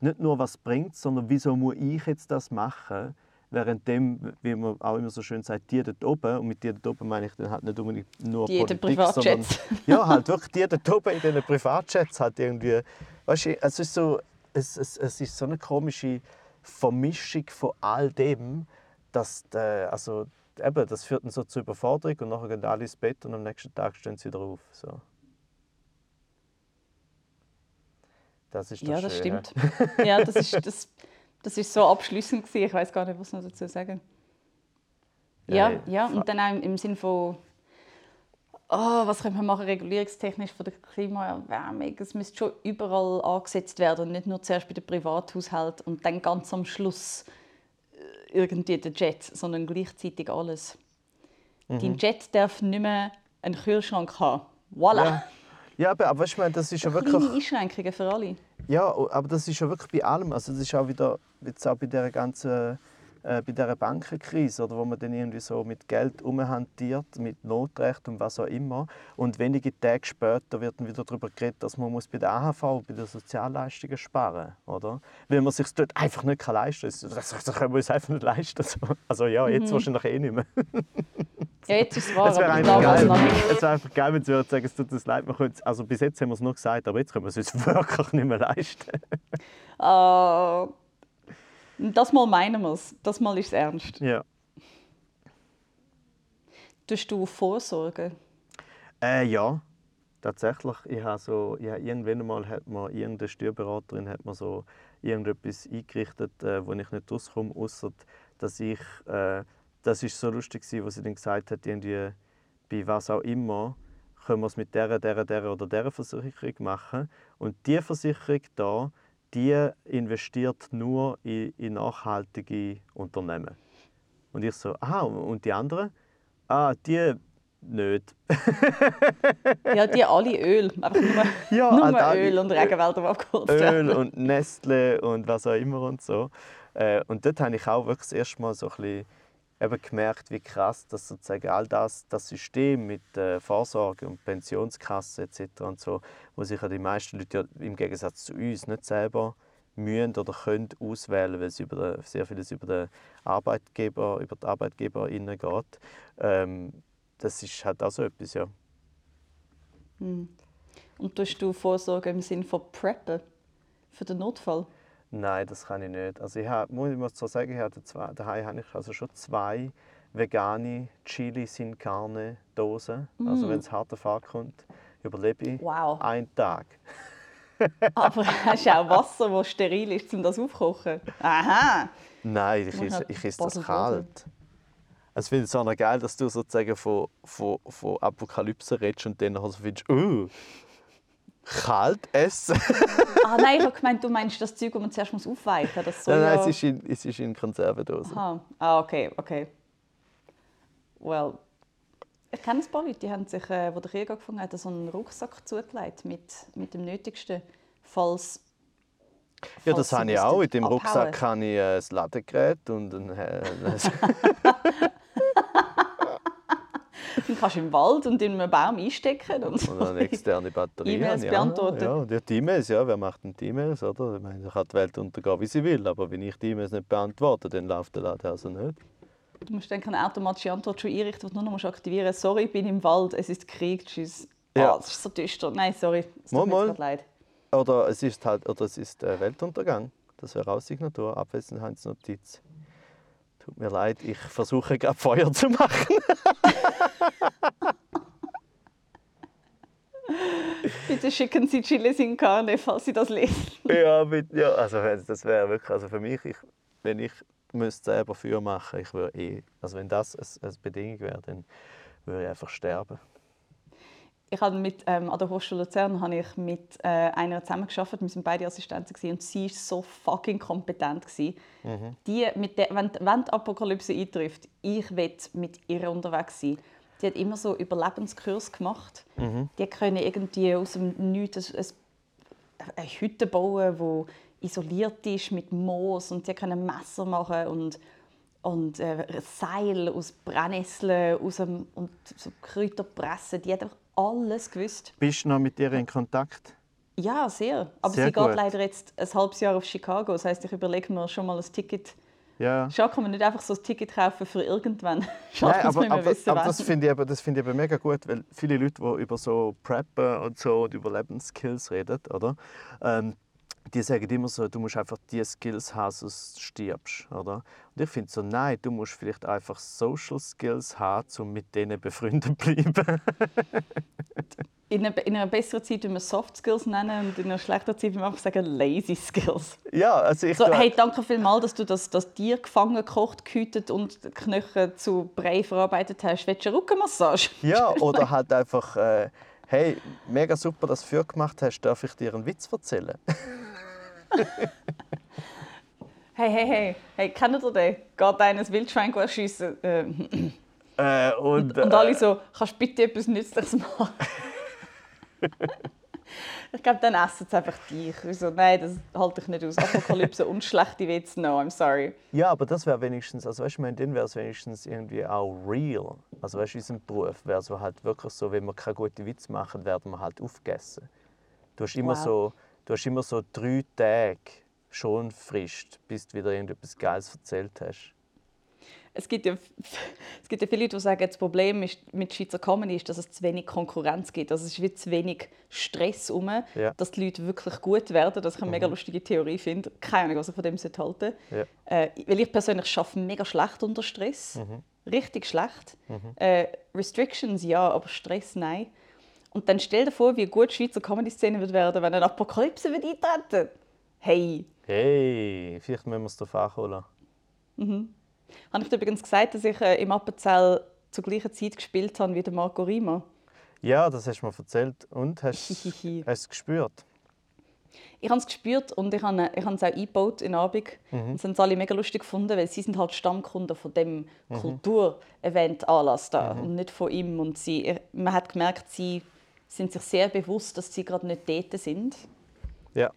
nicht nur was bringt, sondern wieso muss ich jetzt das machen? Währenddem, wie man auch immer so schön sagt, die dort oben, und mit die dort oben meine ich dann halt nicht unbedingt nur die Politik, sondern (laughs) ja, halt wirklich die dort oben in diesen Privatjets halt irgendwie, weißt du, es ist so, es, es, es ist so eine komische Vermischung von all dem, dass, der, also eben, das führt dann so zur Überforderung und nachher gehen alle ins Bett und am nächsten Tag stehen sie wieder auf. So. Das ist ja, das Schöne. stimmt. (laughs) ja, das ist, das, das ist so abschließend gewesen. Ich weiß gar nicht, was noch dazu sagen. Ja, ja, ja, und dann auch im, im Sinn von, oh, was können wir machen regulierungstechnisch für die Klimaerwärmung? Es müsste schon überall angesetzt werden und nicht nur zuerst bei den Privathaushalten und dann ganz am Schluss äh, irgendwie der Jet, sondern gleichzeitig alles. Mhm. Dein Jet darf nicht mehr einen Kühlschrank haben. Voilà. Ja. Ja, aber, aber weißt du, das ist ja wirklich... Kleine Einschränkungen für alle. Ja, aber das ist ja wirklich bei allem. Also das ist auch wieder, jetzt auch bei dieser ganzen äh, bei dieser Bankenkrise, oder, wo man dann irgendwie so mit Geld umhantiert, mit Notrecht und was auch immer. Und wenige Tage später wird dann wieder darüber geredet, dass man muss bei der AHV, bei den Sozialleistungen sparen muss. Weil man sich dort einfach nicht leisten kann. Das, das können wir uns einfach nicht leisten. Also ja, jetzt mhm. wahrscheinlich eh nicht mehr. Ja, jetzt ist es wahr. Es wäre einfach, geil, es wär einfach geil, wenn sie sagen, es tut uns leid. also bis jetzt haben wir es nur gesagt, aber jetzt können wir es uns (laughs) wirklich nicht mehr leisten. Uh, das mal meinen wir es. Das mal ist es ernst. Ja. Tust du Vorsorge? Äh, ja, tatsächlich. Ich habe so, ich habe irgendwann einmal hat mir irgendeine Steuerberaterin hat mir so irgendetwas eingerichtet, äh, wo ich nicht rauskomme, außer dass ich äh, das ist so lustig, was sie dann gesagt hat, irgendwie, bei was auch immer, können wir es mit der, der, der oder der Versicherung machen. Und diese Versicherung da, die investiert nur in, in nachhaltige Unternehmen. Und ich so, aha, und die anderen? Ah, die, nicht. (laughs) Ja, die alle Öl. Einfach nur, Ja, nur alle Öl und Regenwälder, die abgeholzt Öl werden. und Nestle und was auch immer und so. Äh, und dort habe ich auch wirklich das erste Mal so ein bisschen eben gemerkt, wie krass dass sozusagen all das, das System mit äh, Vorsorge und Pensionskasse etc. und so, wo sich ja die meisten Leute ja im Gegensatz zu uns nicht selber müssen oder können auswählen, weil es über sehr vieles über den Arbeitgeber, über die ArbeitgeberInnen geht. Ähm, das ist halt auch so etwas, ja. Und tust du Vorsorge im Sinne von Preppen für den Notfall? Nein, das kann ich nicht. Also ich habe, muss ich mal so sagen, ich habe zwei, daheim habe ich also schon zwei vegane Chili sin Carne Dosen. Also wenn es hart auf hart kommt, überlebe ich Wow. einen Tag. (laughs) Aber hast du auch Wasser, das steril ist, um das aufzukochen? Aha! Nein, ich Muss esse, halt ich esse das kalt. Also ich finde es auch noch geil, dass du sozusagen von, von, von Apokalypse redest und dann nachher so findest, oh, kalt essen. Ah nein, ich habe gemeint, du meinst das Zeug, das man zuerst muss aufweichen muss. Das nein, nein, ja... es ist in, es ist in Konservendose. Aha. Ah, okay, okay. Well, ich kenne ein paar Leute, die haben sich, äh, wo der Krieg angefangen hat, so einen Rucksack zugelegt mit, mit dem Nötigsten, falls... Ja, das habe ich auch. In dem abhauen. Rucksack habe ich äh, ein Ladegerät und ein, äh, (laughs) (laughs) (laughs) Dann kannst du im Wald und in einem Baum einstecken. Und. Und eine externe Batterie. E-Mails ja, beantworten. Ja, und ja, die E-Mails, ja, wer macht denn die E-Mails, oder? Ich meine, da kann die Welt untergehen, wie sie will, aber wenn ich die E-Mails nicht beantworte, dann läuft der Laden also nicht. Du musst dann eine automatische Antwort schon einrichten, die du nur noch aktivieren musst. Sorry, ich bin im Wald, es ist Krieg, tschüss. Ja. Ah, das ist so düster. Nein, sorry, es Mal, tut mir jetzt leid. Oder es ist halt, oder es ist äh, Weltuntergang. Das wäre auch Signatur, Abwesenheitsnotiz. Tut mir leid, ich versuche gerade Feuer zu machen. (laughs) Bitte schicken Sie Chilis in Carne, falls Sie das lesen. ja, mit, ja, also wenn- das wäre wirklich, also für mich, ich, wenn ich müsste selber Feuer machen, ich würde eh, also wenn das eine, eine Bedingung wäre, dann würde ich einfach sterben. Ich habe mit, ähm, an der Hochschule Luzern habe ich mit äh, einer zusammengearbeitet. Wir waren beide Assistenten gewesen, und sie war so fucking kompetent. Gewesen. Die, mit der, wenn, wenn die Apokalypse eintrifft, ich will mit ihr unterwegs sein. Die hat immer so Überlebenskurs gemacht. Die können irgendwie aus dem Nichts ein, ein, eine Hütte bauen, die isoliert ist mit Moos und die können Messer machen und und äh, Seil aus Brennnesseln aus dem, und so Kräuter pressen. Die hat einfach alles gewusst. Bist du noch mit ihr in Kontakt? Ja, sehr. Aber Sehr sie gut. geht leider jetzt ein halbes Jahr auf Chicago. Das heißt, ich überlege mir schon mal ein Ticket. Ja. Schau, kann man nicht einfach so ein Ticket kaufen für irgendwann. (laughs) Schau, Nein, aber, aber, wissen, aber das finde ich, das finde ich eben mega gut, weil viele Leute, die über so Preppen und so und Überlebensskills reden, oder? Ähm, die sagen immer so, du musst einfach die Skills haben, sonst stirbst, oder? Und ich finde so, nein, du musst vielleicht einfach Social Skills haben, um mit denen befreundet zu (laughs) bleiben. In einer, in einer besseren Zeit würden wir Soft Skills nennen und in einer schlechteren Zeit würden wir einfach sagen Lazy Skills. ja, also ich So, hey, danke vielmals, dass du das, das Tier gefangen, gekocht, gehütet und Knochen zu Brei verarbeitet hast. Willst du eine Rückenmassage? Ja, (laughs) oder halt einfach, äh, hey, mega super, dass du für gemacht hast, darf ich dir einen Witz erzählen? (laughs) Hey, hey, hey, hey, kennt ihr den? Geht einer ein Wildschwein erschiessen? Äh, Äh, und, und alle so, kannst du bitte etwas Nützliches machen? (laughs) ich glaube, dann essen sie einfach dich. Ich so, nein, das halte ich nicht aus. Apokalypse und schlechte Witze, no, I'm sorry. Ja, aber das wäre wenigstens, also weißt du, dann wäre es wenigstens irgendwie auch real. Also weißt du, unser Beruf wäre so halt wirklich so, wenn wir keine guten Witze machen, werden wir halt aufgegessen. Du hast immer Wow. so, du hast immer so drei Tage schon Frist, bis du wieder irgendetwas Geiles erzählt hast. Es gibt, ja, es gibt ja viele Leute, die sagen, das Problem ist, mit Schweizer Comedy ist, dass es zu wenig Konkurrenz gibt. Also es ist wie zu wenig Stress herum, Ja. dass die Leute wirklich gut werden. Das ich eine mega lustige Theorie finde. Keine Ahnung, was ich von dem halten sollte. Ja. Äh, weil ich persönlich schaffe mega schlecht unter Stress. Richtig schlecht. Äh, Restrictions ja, aber Stress nein. Und dann stell dir vor, wie gut die Schweizer Comedy-Szene wird werden, wenn eine Apokalypse wird eintreten Hey, Hey, vielleicht müssen wir es darauf anholen. Habe ich dir übrigens gesagt, dass ich äh, im Appenzell zur gleichen Zeit gespielt habe wie der Marco Rima? Ja, das hast du mir erzählt. Und, hast (laughs) hast du es gespürt? Ich habe es gespürt und ich habe, ich habe es auch eingebaut in Abend. Mhm. Das haben sie alle mega lustig gefunden, weil sie sind halt Stammkunden von dem mhm. Kulturevent-Anlass da mhm. und nicht von ihm. Und sie, man hat gemerkt, sie sind sich sehr bewusst, dass sie gerade nicht dort sind. Ja.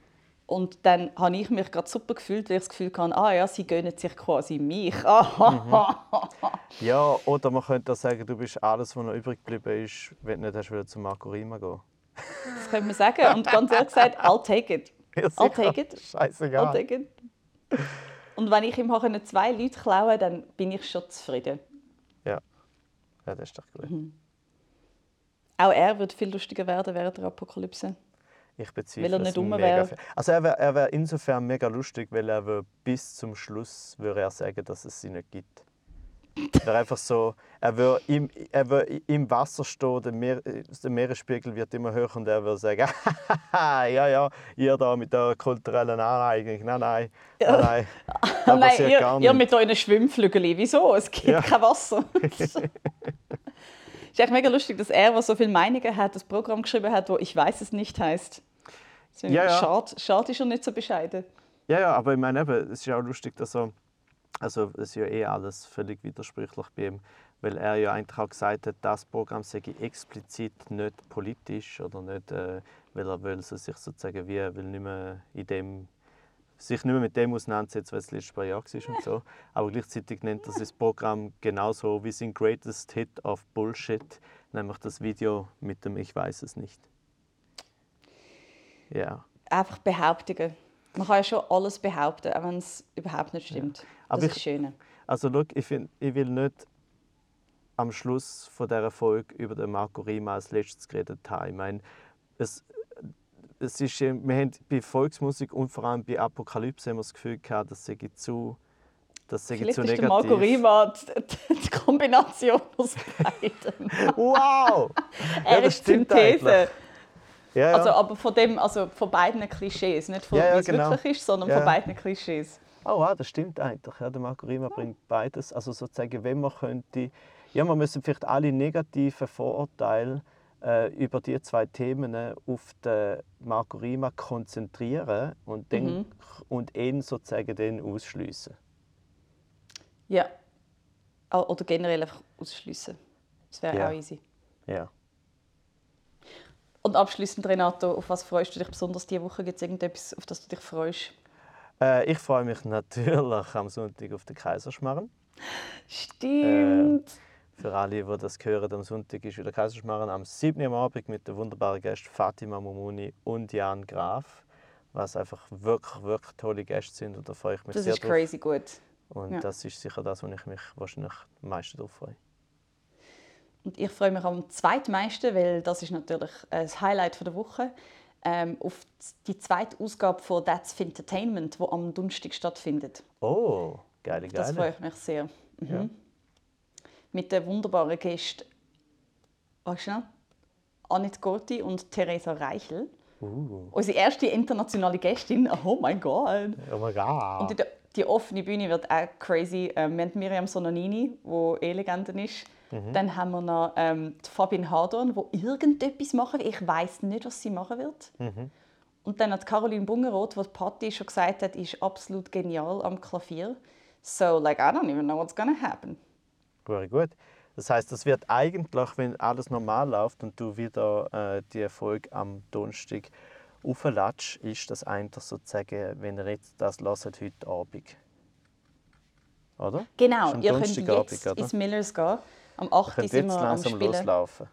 Und dann habe ich mich gerade super gefühlt, weil ich das Gefühl hatte, ah ja, sie gönnen sich quasi mich. (laughs) mhm. ja, oder man könnte auch sagen, du bist alles, was noch übrig geblieben ist, wenn du nicht hast, wieder zu Marco Rima gehen Das könnte man sagen. Und ganz ehrlich gesagt, I'll take it. (laughs) Ja, I'll take it. Scheißegal. I'll take it. Und wenn ich ihm zwei Leute klauen dann bin ich schon zufrieden. Ja, ja das ist doch gut. Mhm. Auch er wird viel lustiger werden während der Apokalypse. Ich bezweifle weil er nicht um wäre. Also er wäre wär insofern mega lustig, weil er bis zum Schluss würde er sagen, dass es sie nicht gibt. Er einfach so, er würde im, er würde im Wasser stehen, der, Meer, der Meeresspiegel wird immer höher und er würde sagen, (laughs) ja, ja, ihr da mit der kulturellen Aneignung, nein, nein, nein, nein, (laughs) das nein ihr, ihr mit euren Schwimmflügeln, wieso? Es gibt ja. kein Wasser. (laughs) Es ist echt mega lustig, dass er, der so viele Meinungen hat, das Programm geschrieben hat, wo «Ich weiß es nicht» heißt. Ja, ja. Schade, schade ist er nicht so bescheiden. Ja, ja, aber ich meine eben, es ist ja auch lustig, dass er, also es ist ja eh alles völlig widersprüchlich bei ihm, weil er ja eigentlich auch gesagt hat, das Programm sei explizit nicht politisch oder nicht, äh, weil er will sich sozusagen wie, will nicht mehr in dem sich nicht mehr mit dem auseinandersetzen, was das letzte paar Jahre war und so. (laughs) Aber gleichzeitig nennt er das Programm genauso wie sein Greatest Hit of Bullshit, nämlich das Video mit dem Ich weiß es nicht. Ja. Einfach Behauptungen. Man kann ja schon alles behaupten, auch wenn es überhaupt nicht stimmt. Ja. Aber das ist ich, schön. Also look, ich, find, ich will nicht am Schluss von dieser Folge über den Marco Rima als letztes geredet haben. Ich meine, es, es ist, wir haben bei Volksmusik und vor allem bei Apokalypse haben wir das Gefühl gehabt, dass sie zu das sei Vielleicht zu negativ. ist Marco Rima die, die Kombination aus beiden. wow! (laughs) er ja, ist Synthese. Ja, ja. Also, aber von, dem, also von beiden Klischees. Nicht von ja, wie es genau. wirklich ist, sondern von beiden Klischees. Oh, wow, das stimmt eigentlich. Ja, der Marco Rima bringt beides. Also sozusagen, wenn man könnte... Ja, man müsste vielleicht alle negativen Vorurteile äh, über die zwei Themen auf den Marco Rima konzentrieren und, dann, mhm. und ihn sozusagen dann ausschliessen. Ja. Oder generell einfach ausschliessen. Das wäre ja. auch easy. Ja. Und abschließend, Renato, auf was freust du dich besonders diese Woche? Gibt es irgendetwas, auf das du dich freust? Äh, ich freue mich (laughs) natürlich am Sonntag auf den Kaiserschmarrn. Stimmt. Äh, für alle, die das hören, am Sonntag ist wieder Kaiserschmarrn am 7. Uhr Abend mit den wunderbaren Gästen Fatima Mumuni und Jan Graf, was einfach wirklich, wirklich tolle Gäste sind und da freue ich mich das sehr Das ist crazy gut. Und ja. das ist sicher das, wo ich mich wahrscheinlich am meisten darauf freue. Und ich freue mich am zweitmeisten, weil das ist natürlich das Highlight der Woche, ähm, auf die zweite Ausgabe von That's Entertainment, die am Donnerstag stattfindet. Oh, geile, geile. Das freue ich mich sehr. Mhm. Ja mit den wunderbaren Gästen weißt du, Annette Gorti und Theresa Reichel. Uh. Unsere erste internationale Gästin. Oh mein Gott. Oh mein Gott. Und die, die offene Bühne wird auch crazy. Ähm, wir haben Miriam Sonanini, die eh Legende ist. Mhm. Dann haben wir noch ähm, Fabian Hadorn, die irgendetwas machen. Ich weiß nicht, was sie machen wird. Mhm. Und dann hat Caroline Bungeroth, die Patti schon gesagt hat, ist absolut genial am Klavier. So, like, I don't even know what's gonna happen. Sehr gut. Das heißt, das wird eigentlich, wenn alles normal läuft und du wieder äh, die Erfolg am Donnerstag auflatsch, ist das eigentlich sozusagen, wenn ihr jetzt das hört, heute Abend. Oder? Genau, ihr könnt jetzt oder? ins Millers gehen. Am 8. sind wir am Spielen. Loslaufen.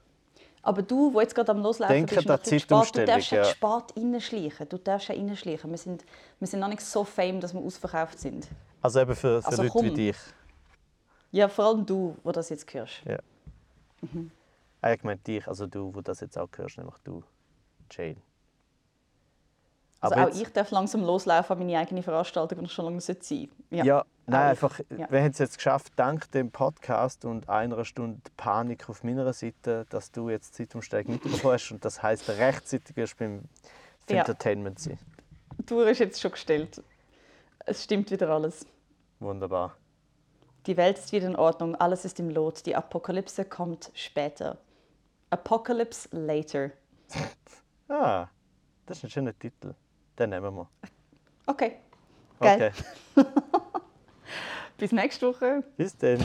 Aber du, wo jetzt gerade am Loslaufen Denke bist, noch spät, du darfst ja spät reinschleichen. Du darfst ja reinschleichen. Wir sind, wir sind noch nicht so fame, dass wir ausverkauft sind. Also eben für, für also Leute komm. wie dich. Ja, vor allem du, wo das jetzt hörst. Ja. Mhm. Ah, ich meine dich, also du, wo das jetzt auch hörst, nämlich du, Jane. Also auch ich darf langsam loslaufen an meine eigene Veranstaltung, die schon lange sein sollte. Ja, ja nein, einfach, ja. wir haben es jetzt geschafft, dank dem Podcast und einer Stunde Panik auf meiner Seite, dass du jetzt Zeitumsteig mitbekommen hast und das heisst, rechtzeitig wirst beim ja. Entertainment sein. Die Tour ist jetzt schon gestellt. Es stimmt wieder alles. Wunderbar. Die Welt ist wieder in Ordnung, alles ist im Lot, die Apokalypse kommt später. Apocalypse Later. (laughs) ah, das ist ein schöner Titel. Den nehmen wir. Okay. Geil. Okay. (laughs) Bis nächste Woche. Bis dann.